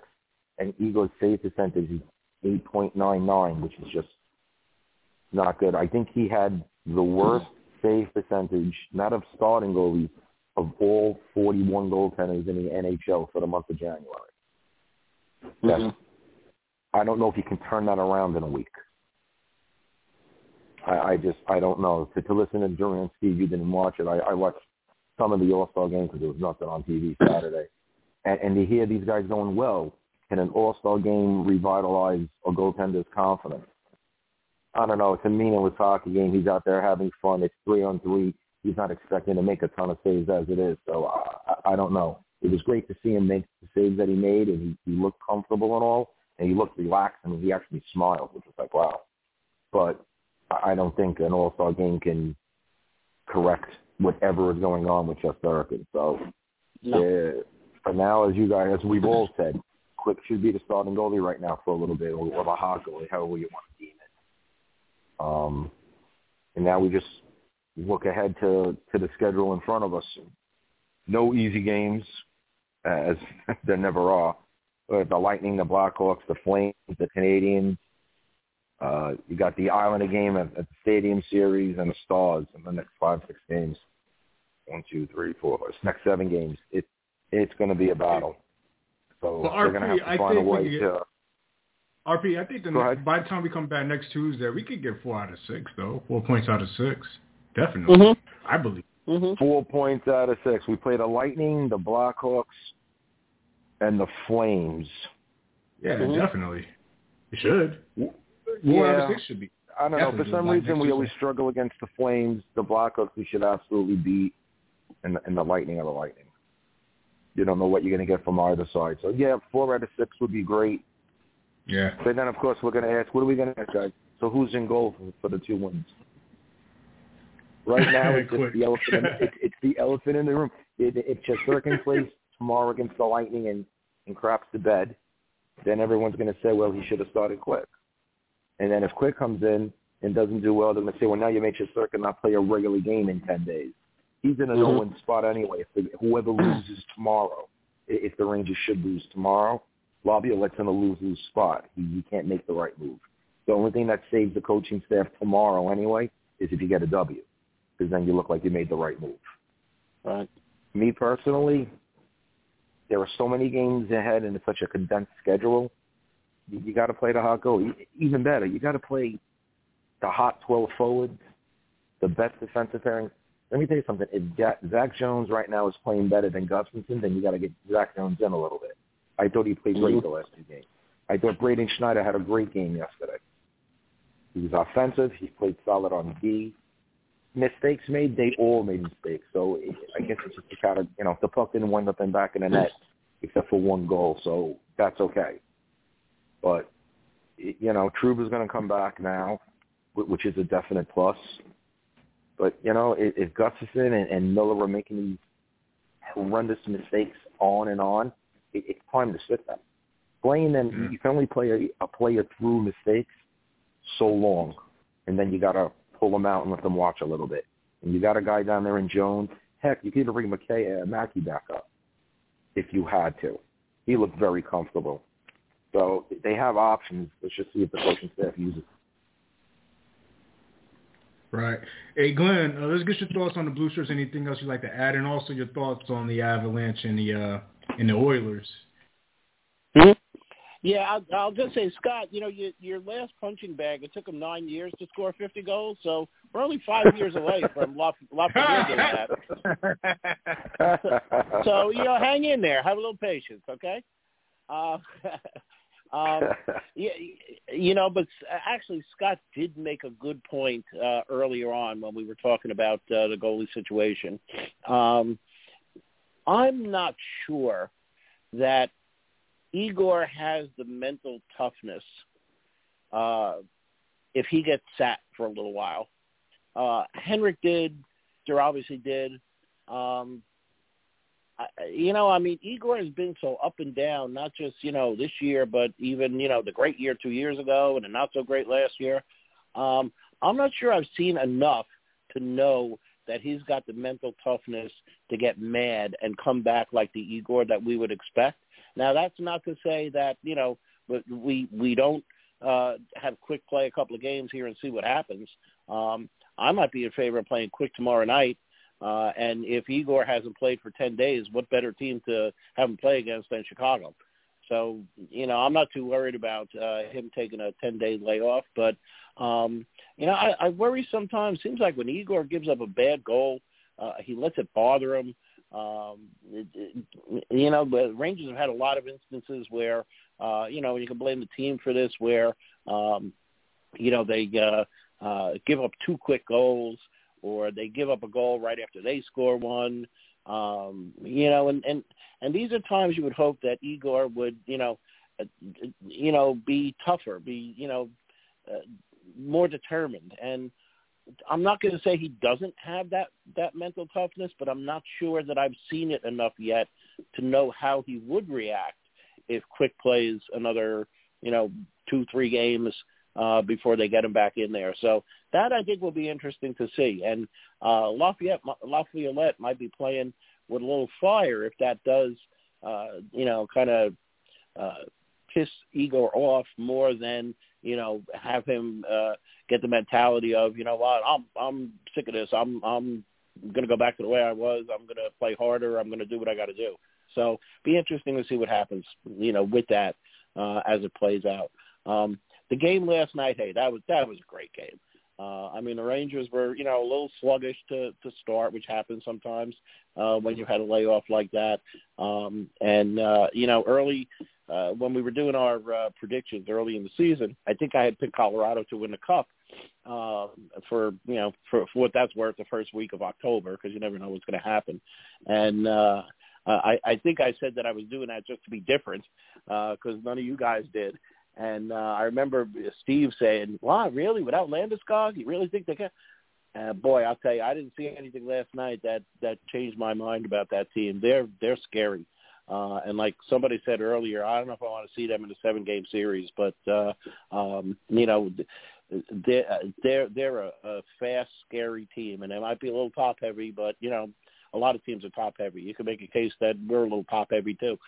And Igor's save percentage is 8.99, which is just not good. I think he had the worst save percentage, not of starting goalies, of all 41 goaltenders in the NHL for the month of January. Mm-hmm. I don't know if he can turn that around in a week. I, I just I don't know. To, to listen to during Steve, you didn't watch it. I, I watched some of the All Star games because there was nothing on TV Saturday, and, and to hear these guys going well, can an All Star game revitalize a goaltender's confidence? I don't know. It's a meaningless hockey game. He's out there having fun. It's three on three. He's not expecting to make a ton of saves as it is. So I, I don't know. It was great to see him make the saves that he made, and he, he looked comfortable and all, and he looked relaxed. I mean, he actually smiled, which was like, wow. But I don't think an All Star game can correct whatever is going on with Shesterkin. So no. uh, for now, as you guys, as we've all said, Quick should be the starting goalie right now for a little bit, or, or the hot goalie, however you want to deem it. Um, and now we just look ahead to to the schedule in front of us. No easy games, as <laughs> there never are. The Lightning, the Blackhawks, the Flames, the Canadiens. uh, you got the Islander game at, at the Stadium Series and the Stars in the next five, six games. One, two, three, four, five, next seven games. It it's going to be a battle. So they're going to have to find a way get, to. RP, I think the next, by the time we come back next Tuesday, we could get four out of six though. Four points out of six, definitely. Mm-hmm. I believe. Mm-hmm. Four points out of six. We play the Lightning, the Blackhawks, and the Flames. Yeah, mm-hmm. definitely. It should. Four yeah. out of six should be. I don't know. For some reason, we always struggle against the Flames. The Blackhawks we should absolutely beat, and the, and the Lightning are the Lightning. You don't know what you're going to get from either side. So yeah, four out of six would be great. Yeah. But then of course we're going to ask, what are we going to ask, guys? So who's in goal for, for the two wins? Right <laughs> now, it's just the elephant. In, it, it's the elephant in the room. It, it's just Shesterkin <laughs> plays tomorrow against the Lightning and and craps the bed. Then everyone's going to say, well, he should have started quick. And then if Quick comes in and doesn't do well, they're going to say, well, now you make Shesterkin not play a regular game in 10 days. He's in a mm-hmm. no-win spot anyway. If the, whoever <clears throat> loses tomorrow, if the Rangers should lose tomorrow, Laviolette's in a lose-lose spot. He, he can't make the right move. The only thing that saves the coaching staff tomorrow anyway is if you get a W. because then you look like you made the right move. Right. Me personally, there are so many games ahead and it's such a condensed schedule. You, you got to play the hot goal. Even better, you got to play the hot 12 forwards, the best defensive pairing. Let me tell you something. If Zach Jones right now is playing better than Gustafsson, then you got to get Zach Jones in a little bit. I thought he played great mm-hmm. the last two games. I thought Braden Schneider had a great game yesterday. He was offensive. He played solid on D. Mistakes made, they all made mistakes. So I guess it's just a kind of, you know, the puck didn't wind up in back in the net except for one goal. So that's okay. But, you know, Trouba's going to come back now, which is a definite plus. But, you know, if, Gustafsson and, and Miller are making these horrendous mistakes on and on, it, it's time to sit them. Playing them, mm-hmm. you can only play a, a player through mistakes so long, and then you got to pull them out and let them watch a little bit. And you got a guy down there in Jones. Heck, you could even bring McKay, uh, Mackey back up if you had to. He looked very comfortable. So they have options. Let's just see if the coaching staff uses. Right. Hey, Glenn, uh, let's get your thoughts on the Blue Shirts. Anything else you'd like to add, and also your thoughts on the Avalanche and the uh, and the Oilers. Mm-hmm. Yeah, I'll, I'll just say, Scott. You know, your, your last punching bag. It took him nine years to score 50 goals, so we're only five <laughs> years away from Lafayette doing that. so you know, hang in there. Have a little patience, okay? Uh, <laughs> um, <laughs> yeah, you know, but actually, Scott did make a good point uh, earlier on when we were talking about uh, the goalie situation. Um, I'm not sure that Igor has the mental toughness uh, if he gets sat for a little while. Uh, Henrik did. There obviously did. Um, I, you know, I mean, Igor has been so up and down, not just you know this year, but even you know the great year two years ago and the not so great last year. Um, I'm not sure I've seen enough to know that he's got the mental toughness to get mad and come back like the Igor that we would expect. Now, that's not to say that you know we we don't uh, have quick play a couple of games here and see what happens. Um, I might be in favor of playing quick tomorrow night. Uh, and if Igor hasn't played for 10 days, what better team to have him play against than Chicago? So, you know, I'm not too worried about uh, him taking a 10-day layoff. But, um, you know, I, I worry sometimes. Seems like when Igor gives up a bad goal, uh, he lets it bother him. Um, it, it, you know, the Rangers have had a lot of instances where, uh, you know, you can blame the team for this, where, um, you know, they uh, uh, give up two quick goals, or they give up a goal right after they score one. Um, you know, and and and these are times you would hope that Igor would, you know, uh, you know, be tougher, be, you know, uh, more determined, and I'm not going to say he doesn't have that that mental toughness, but I'm not sure that I've seen it enough yet to know how he would react if Quick plays another, you know, two three games uh, before they get him back in there. So that I think will be interesting to see. And uh, Laviolette Laviolette might be playing with a little fire if that does, uh, you know, kind of uh, piss Igor off more than you know have him uh, get the mentality of you know what I'm I'm sick of this. I'm I'm to go back to the way I was. I'm to play harder. I'm to do what I got to do. So be interesting to see what happens you know with that uh, as it plays out. Um, the game last night hey that was that was a great game uh, I mean, the Rangers were, you know, a little sluggish to to start, which happens sometimes uh, when you had a layoff like that. Um, and uh, you know, early uh, when we were doing our uh, predictions early in the season, I think I had picked Colorado to win the Cup uh, for you know for, for what that's worth the first week of October because you never know what's going to happen. And uh, I, I think I said that I was doing that just to be different because uh, none of you guys did. And uh, I remember Steve saying, "Wow, really? Without Landeskog, you really think they can?" Uh, boy, I'll tell you, I didn't see anything last night that that changed my mind about that team. They're they're scary. Uh, and like somebody said earlier, I don't know if I want to see them in a seven game series, but uh, um, you know, they're they're they're a, fast, scary team, and they might be a little top heavy, but you know, a lot of teams are top heavy. You can make a case that we're a little top heavy too.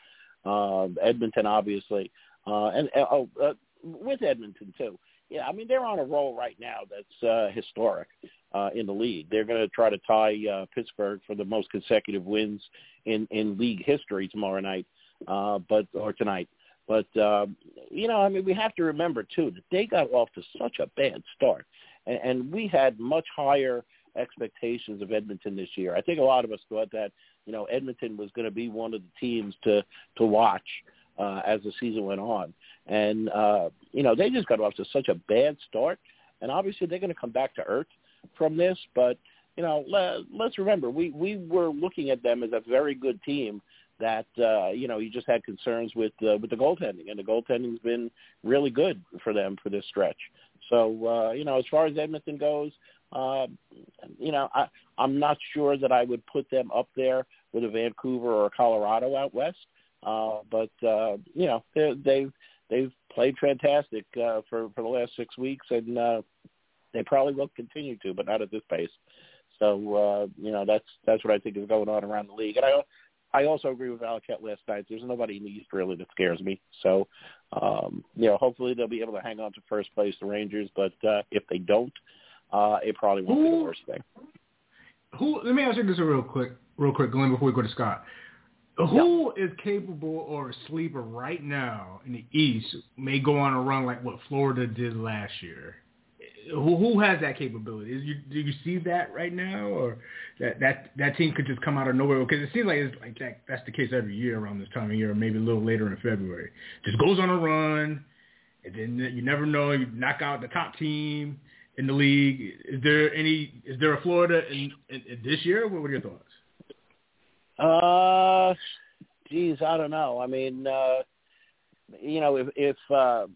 Uh, Edmonton, obviously, uh, and uh, oh, uh, with Edmonton too. yeah, I mean they're on a roll right now that's uh, historic uh, in the league. They're going to try to tie uh, Pittsburgh for the most consecutive wins in in league history tomorrow night, uh, but or tonight. But uh, you know, I mean, we have to remember too that they got off to such a bad start, and, and we had much higher expectations of Edmonton this year. I think a lot of us thought that you know Edmonton was going to be one of the teams to to watch as the season went on, and uh, you know they just got off to such a bad start, and obviously they're going to come back to earth from this. But you know, let, let's remember we we were looking at them as a very good team that uh, you know you just had concerns with uh, with the goaltending, and the goaltending's been really good for them for this stretch. So uh, you know, as far as Edmonton goes, uh, you know, I, I'm not sure that I would put them up there with a Vancouver or a Colorado out west. Uh, but uh, you know, they've they've played fantastic uh, for for the last six weeks, and uh, they probably will continue to, but not at this pace. So uh, you know, that's that's what I think is going on around the league. And I I also agree with Valiquette last night. There's nobody in the East really that scares me. So, um, you know, hopefully they'll be able to hang on to first place, the Rangers. But uh, if they don't, uh, it probably won't who, be the worst thing. Who? Let me ask you this real quick, real quick, Glenn, before we go to Scott. Who is capable or a sleeper right now in the East may go on a run like what Florida did last year? Who, who has that capability? Is you, do you see that right now, or that that that team could just come out of nowhere? Because it seems like it's like that, that's the case every year around this time of year, or maybe a little later in February. Just goes on a run, and then you never know. You knock out the top team in the league. Is there any? Is there a Florida in, in, in this year? What are your thoughts? Uh, geez, I don't know. I mean, uh, you know, if if uh,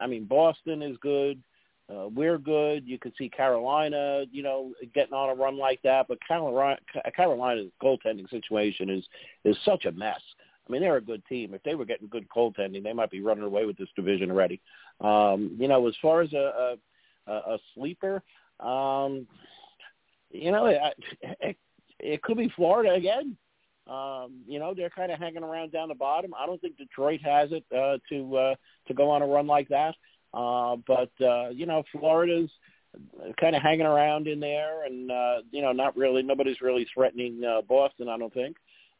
I mean Boston is good, uh, we're good. You could see Carolina, you know, getting on a run like that. But Carolina, Carolina's goaltending situation is is such a mess. I mean, they're a good team. If they were getting good goaltending, they might be running away with this division already. Um, you know, as far as a a, a sleeper, um, you know, it, it, it could be Florida again. Um, you know, they're kind of hanging around down the bottom. I don't think Detroit has it uh, to uh, to go on a run like that. Uh, but uh, you know, Florida's kind of hanging around in there, and uh, you know, not really. Nobody's really threatening uh, Boston, I don't think.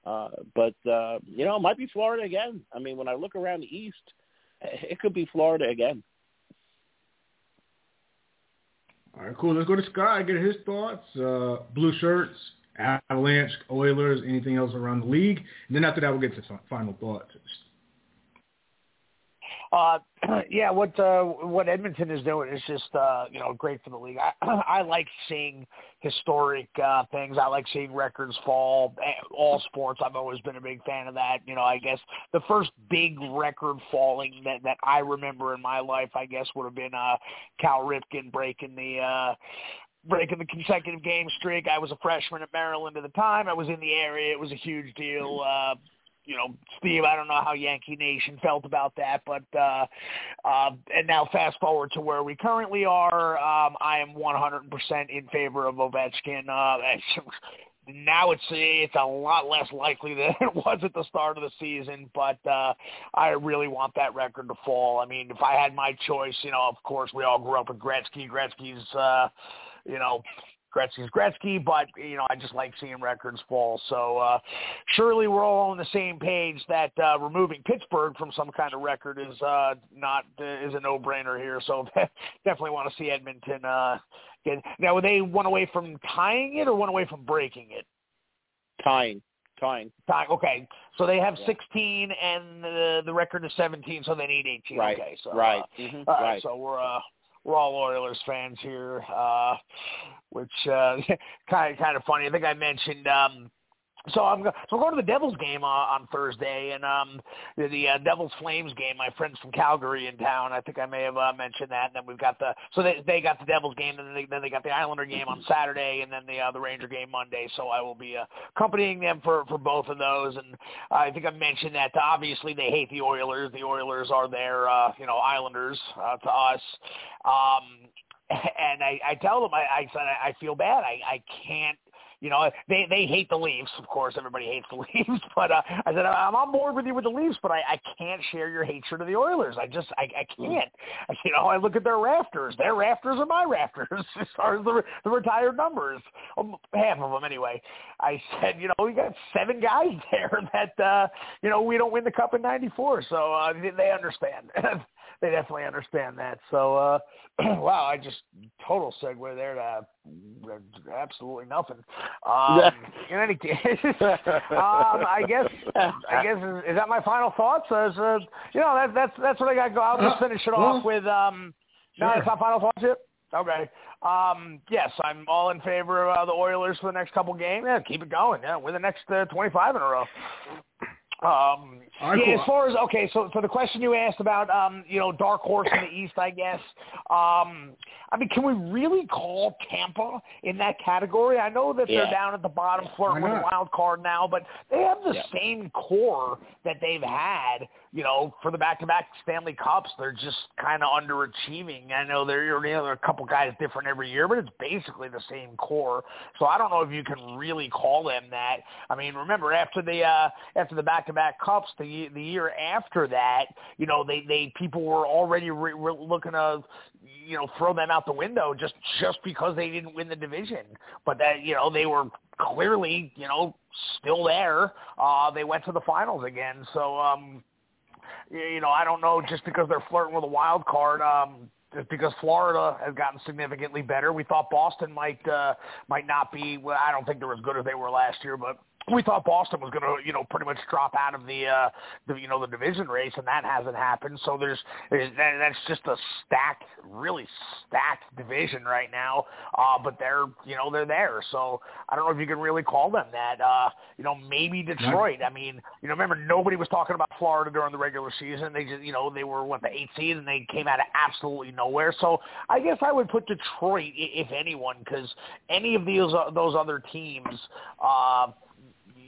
Uh, but uh, you know, it might be Florida again. I mean, when I look around the East, it could be Florida again. All right, cool. Let's go to Scott. Get his thoughts. Uh, blue shirts, Avalanche, Oilers, anything else around the league. And then after that, we'll get to some final thoughts. Uh, <clears throat> yeah, what uh, what Edmonton is doing is just uh, you know great for the league. I, <clears throat> I like seeing historic uh, things. I like seeing records fall. All sports, I've always been a big fan of that. You know, I guess the first big record falling that that I remember in my life, I guess, would have been uh, Cal Ripken breaking the uh, breaking the consecutive game streak. I was a freshman at Maryland at the time. I was in the area. It was a huge deal. Uh, you know, Steve, I don't know how Yankee Nation felt about that, but uh, uh, and now fast forward to where we currently are. Um, I am 100% in favor of Ovechkin. Uh, <laughs> now it's it's a lot less likely than <laughs> it was at the start of the season, but uh, I really want that record to fall. I mean, if I had my choice, you know, of course we all grew up with Gretzky. Gretzky's, uh, you know, Gretzky's Gretzky, but you know I just like seeing records fall. So uh, surely we're all on the same page that uh, removing Pittsburgh from some kind of record is uh, not uh, is a no-brainer here. So <laughs> definitely want to see Edmonton uh, get. Now, they one away from tying it or one away from breaking it? Tying. Tying. Tying. Okay, so they have yeah. 16 and the the record is 17, so they need 18. Right. Okay, so right. Uh, mm-hmm. right. So we're uh, we're all Oilers fans here, uh, which uh, <laughs> kind of kind of funny. I think I mentioned um, so I'm so I'm going to the Devils game uh, on Thursday, and um, the, the uh, Devils Flames game. My friends from Calgary in town. I think I may have uh, mentioned that. And then we've got the so they they got the Devils game, and then they, then they got the Islander game on Saturday, and then the uh, the Ranger game Monday. So I will be uh, accompanying them for for both of those. And I think I mentioned that obviously they hate the Oilers. The Oilers are their uh, you know Islanders uh, to us. Um, <laughs> and I, I tell them I, I said I feel bad. I, I can't you know, they they hate the Leafs. Of course, everybody hates the <laughs> Leafs. But uh, I said I'm on board with you with the Leafs, but I, I can't share your hatred of the Oilers. I just I, I can't. <laughs> You know, I look at their rafters. Their rafters are my rafters <laughs> as far as the the retired numbers, um, half of them anyway. I said, you know, we got seven guys there that uh, you know we don't win the cup in '94, so uh, they understand. They definitely understand that. So, uh, <clears throat> wow, I just total segue there to uh, absolutely nothing. Um, in any case, <laughs> um, I guess I guess is, is that my final thoughts? As uh, you know, that, that's that's what I got. to go. I'll just finish it off with. Um, no, Sure. that's not final thoughts yet. Okay. Um, yes, I'm all in favor of uh, the Oilers for the next couple games. Yeah, keep it going. Yeah, win the next uh, 25 in a row. Um, All right, yeah, cool. as far as okay, so for the question you asked about, um, you know, dark horse in the East, I guess. Um, I mean, can we really call Tampa in that category? I know that they're down at the bottom, flirting with a wild card now, but they have the Yeah. same core that they've had, you know, for the back-to-back Stanley Cups. They're just kind of underachieving. I know there, you know, are a couple guys different every year, but it's basically the same core. So I don't know if you can really call them that. I mean, remember after the uh, after the back-to-back cups, the the year after that, you know, they they people were already re- looking to you know throw them out the window just just because they didn't win the division. But that you know they were clearly you know still there. Uh, they went to the finals again. So um, you know I don't know just because they're flirting with a wild card. Um, just because Florida has gotten significantly better, we thought Boston might uh, might not be. Well, I don't think they're as good as they were last year, but we thought Boston was going to, you know, pretty much drop out of the, uh, the, you know, the division race, and that hasn't happened. So there's, there's that, that's just a stacked, really stacked division right now. Uh, but they're, you know, they're there. So I don't know if you can really call them that. Uh, you know, maybe Detroit. I mean, you know, remember nobody was talking about Florida during the regular season. They just, you know, they were what the eighth seed, and they came out of absolutely nowhere. So I guess I would put Detroit, if anyone, because any of these uh, those other teams. Uh,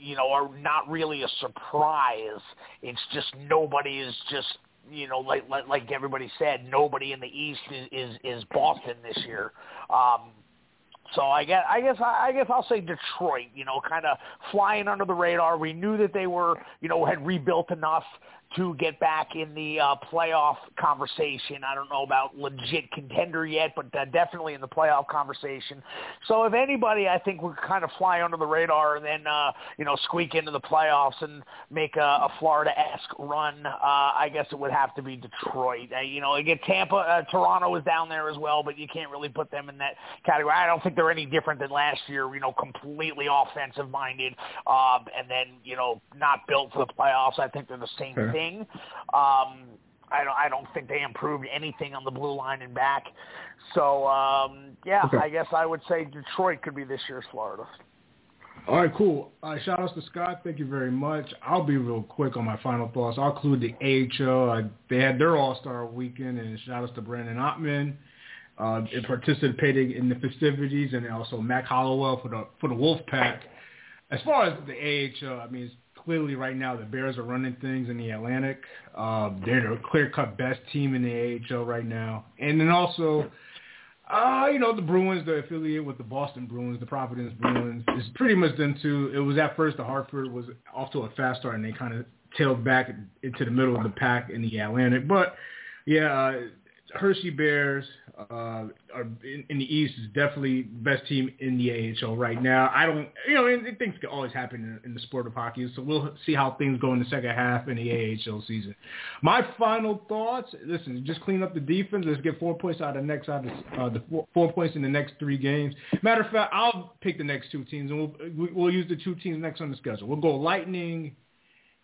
you know, are not really a surprise. It's just nobody is just you know, like like, like everybody said, nobody in the East is is, is Boston this year. Um, so I guess I guess I guess I'll say Detroit. You know, kind of flying under the radar. We knew that they were you know had rebuilt enough to get back in the uh, playoff conversation. I don't know about legit contender yet, but uh, definitely in the playoff conversation. So if anybody, I think would kind of fly under the radar and then uh, you know squeak into the playoffs and make a, a Florida-esque run, uh, I guess it would have to be Detroit. Uh, you know, again, Tampa, uh, Toronto is down there as well, but you can't really put them in that category. I don't think they're any different than last year. You know, completely offensive-minded, um, and then you know not built for the playoffs. I think they're the same Fair. thing. Um, I don't. I don't think they improved anything on the blue line and back. So um, yeah, Okay. I guess I would say Detroit could be this year's Florida. All right, cool. Uh, shout outs to Scott. Thank you very much. I'll be real quick on my final thoughts. I'll include the AHL. Uh, they had their All-Star weekend, and shout outs to Brandon Othmann, uh, in participating in the festivities, and also Mac Hollowell for the for the Wolfpack. As far as the AHL, I mean, it's clearly right now the Bears are running things in the Atlantic. Uh, they're the clear-cut best team in the AHL right now, and then also. Uh, you know, the Bruins, the affiliate with the Boston Bruins, the Providence Bruins, is pretty much them too. It was at first the Hartford was off to a fast start and they kind of tailed back into the middle of the pack in the Atlantic. But yeah, uh, Hershey Bears uh, are in, in the East is definitely the best team in the AHL right now. I don't, you know, and, and things can always happen in, in the sport of hockey. So we'll see how things go in the second half in the AHL season. My final thoughts. Listen, just clean up the defense. Let's get four points out of the next out of uh, the four, four points in the next three games. Matter of fact, I'll pick the next two teams, and we'll we- we'll use the two teams next on the schedule. We'll go Lightning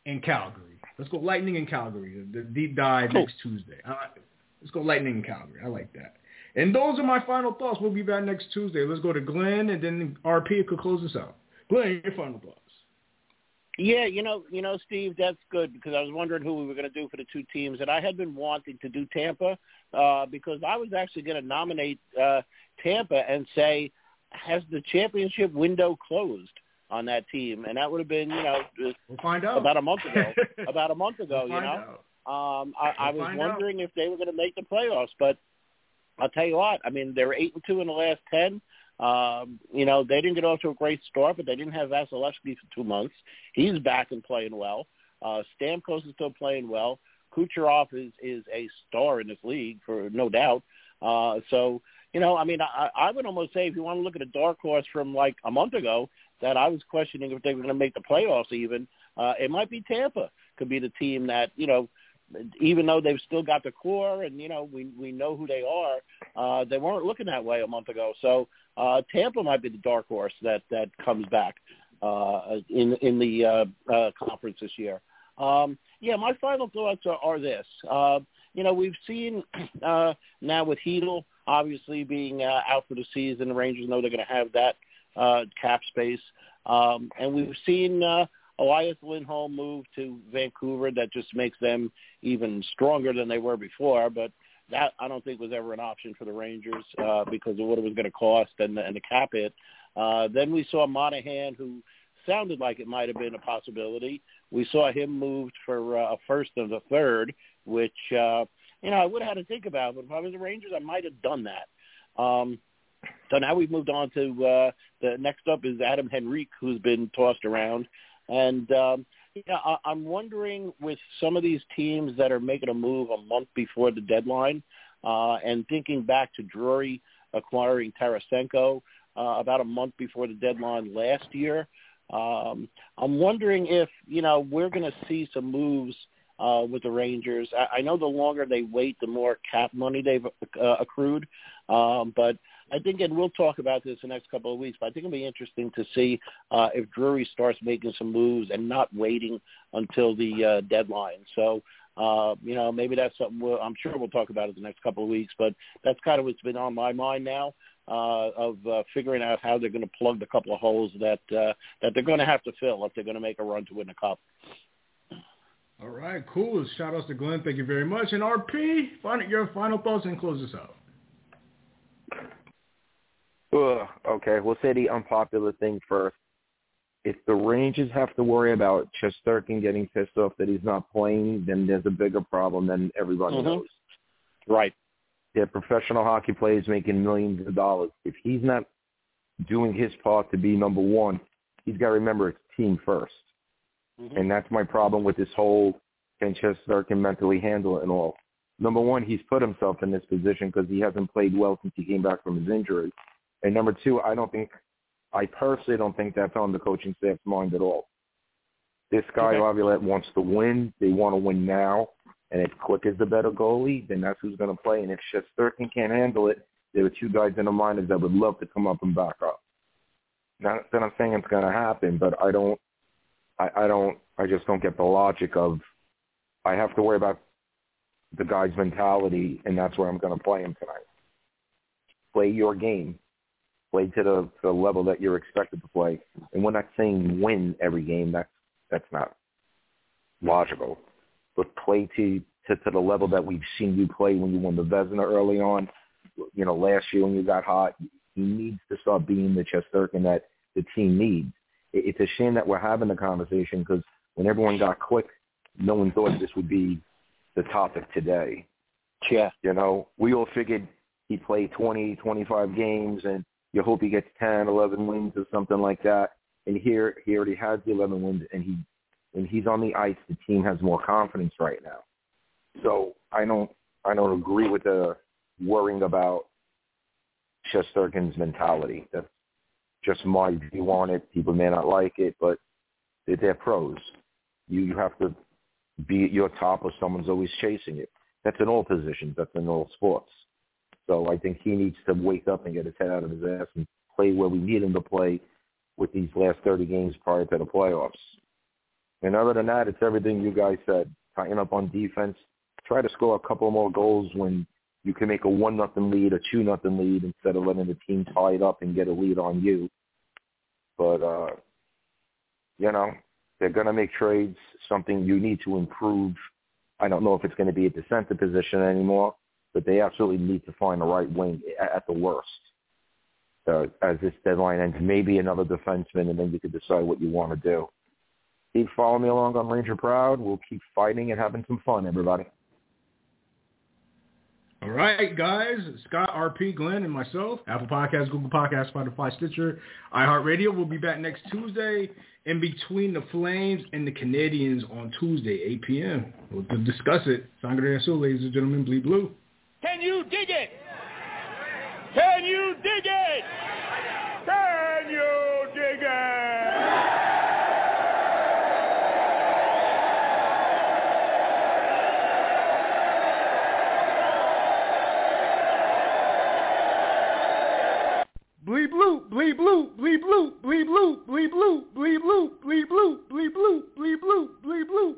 and Calgary. Let's go Lightning and Calgary. The deep dive Cool. next Tuesday. Uh, let's go Lightning in Calgary. I like that. And those are my final thoughts. We'll be back next Tuesday. Let's go to Glenn, and then RP could close us out. Glenn, your final thoughts. Yeah, you know, you know, Steve, that's good because I was wondering who we were going to do for the two teams, and I had been wanting to do Tampa uh, because I was actually going to nominate uh, Tampa and say, has the championship window closed on that team? And that would have been, you know, just We'll find out. about a month ago. <laughs> about a month ago, We'll you know. out. Um, I, I was find out. wondering if they were going to make the playoffs, but I'll tell you what. I mean, they're eight and two in the last ten. Um, you know, they didn't get off to a great start, but they didn't have Vasilevskiy for two months. He's back and playing well. Uh, Stamkos is still playing well. Kucherov is is a star in this league for no doubt. Uh, so you know, I mean, I, I would almost say if you want to look at a dark horse from like a month ago that I was questioning if they were going to make the playoffs, even uh, it might be Tampa could be the team that you know even though they've still got the core and you know we we know who they are, uh, they weren't looking that way a month ago. So uh, Tampa might be the dark horse that that comes back uh, in in the uh, uh, conference this year. Um, yeah, my final thoughts are, are this. Uh, you know, we've seen <clears throat> uh, now with Chytil obviously being uh, out for the season. The Rangers know they're going to have that uh, cap space, um, and we've seen. Uh, Elias Lindholm moved to Vancouver. That just makes them even stronger than they were before. But that I don't think was ever an option for the Rangers uh, because of what it was going to cost and the, and the cap hit. Uh, then we saw Monahan, who sounded like it might have been a possibility. We saw him moved for uh, a first and a third, which uh, you know I would have had to think about. But if I was the Rangers, I might have done that. Um, so now we've moved on to uh, the next up is Adam Henrique, who's been tossed around. And um, yeah, I, I'm wondering with some of these teams that are making a move a month before the deadline, uh, and thinking back to Drury acquiring Tarasenko uh, about a month before the deadline last year. Um, I'm wondering if you know we're going to see some moves uh, with the Rangers. I, I know the longer they wait, the more cap money they've uh, accrued. Um, but I think, and we'll talk about this the next couple of weeks, but I think it'll be interesting to see uh, if Drury starts making some moves and not waiting until the uh, deadline. So, uh, you know, maybe that's something we'll, I'm sure we'll talk about it the next couple of weeks, but that's kind of what's been on my mind now. Uh, of uh, figuring out how they're going to plug the couple of holes that uh, that they're going to have to fill if they're going to make a run to win the cup. All right, cool. Shout outs to Glenn. Thank you very much. And RP, your final thoughts and close this out. Ugh, okay, we'll say the unpopular thing first. If the Rangers have to worry about Shesterkin getting pissed off that he's not playing, then there's a bigger problem than everybody Mhm. knows. Right. They're professional hockey players making millions of dollars. If he's not doing his part to be number one, he's got to remember it's team 1st Mhm. And that's my problem with this whole can Shesterkin mentally handle it and all. Number one, he's put himself in this position because he hasn't played well since he came back from his injury. And number two, I don't think, I personally don't think that's on the coaching staff's mind at all. This guy, Okay. Laviolette, wants to win. They want to win now. And if Quick is the better goalie, then that's who's going to play. And if Shesterkin can't handle it, there are two guys in the minors that would love to come up and back up. Not that I'm saying it's going to happen, but I don't, I, I don't, I just don't get the logic of, I have to worry about the guy's mentality, and that's where I'm going to play him tonight. Play your game play to the, to the level that you're expected to play. And we're not saying win every game. That's that's not logical. But play to, to to the level that we've seen you play when you won the Vezina early on. You know, last year when you got hot, he needs to start being the Shesterkin that the team needs. It, it's a shame that we're having the conversation because when everyone got quick, no one thought this would be the topic today. Yeah. You know, we all figured he played 20, 25 games and you hope he gets 10, 11 wins or something like that. And here, he already has the 11 wins, and he, when he's on the ice, the team has more confidence right now. So I don't, I don't agree with the worrying about Shesterkin's mentality. That's just my view on it. People may not like it, but they're, they're pros. You, you have to be at your top, or someone's always chasing it. That's in all positions. That's in all sports. So I think he needs to wake up and get his head out of his ass and play where we need him to play with these last 30 games prior to the playoffs. And other than that, it's everything you guys said. Tighten up on defense. Try to score a couple more goals when you can make a one nothing lead, a two nothing lead, instead of letting the team tie it up and get a lead on you. But uh, you know, they're going to make trades. Something you need to improve. I don't know if it's going to be at the center position anymore but they absolutely need to find the right wing at the worst uh, as this deadline ends. Maybe another defenseman, and then you can decide what you want to do. Keep following me along on Ranger Proud. We'll keep fighting and having some fun, everybody. All right, guys. Scott, RP, Glenn, and myself. Apple Podcasts, Google Podcasts, Spotify, Stitcher, iHeartRadio. We'll be back next Tuesday in between the Flames and the Canadiens on Tuesday, 8 p.m. We'll discuss it. Sangre Azul, ladies and gentlemen, bleed blue. Can you dig it? Can you dig it? Can you dig it? Bleed blue, bleed blue, bleed blue, bleed blue, bleed blue, bleed blue, bleed blue, bleed blue, bleed blue, bleed blue.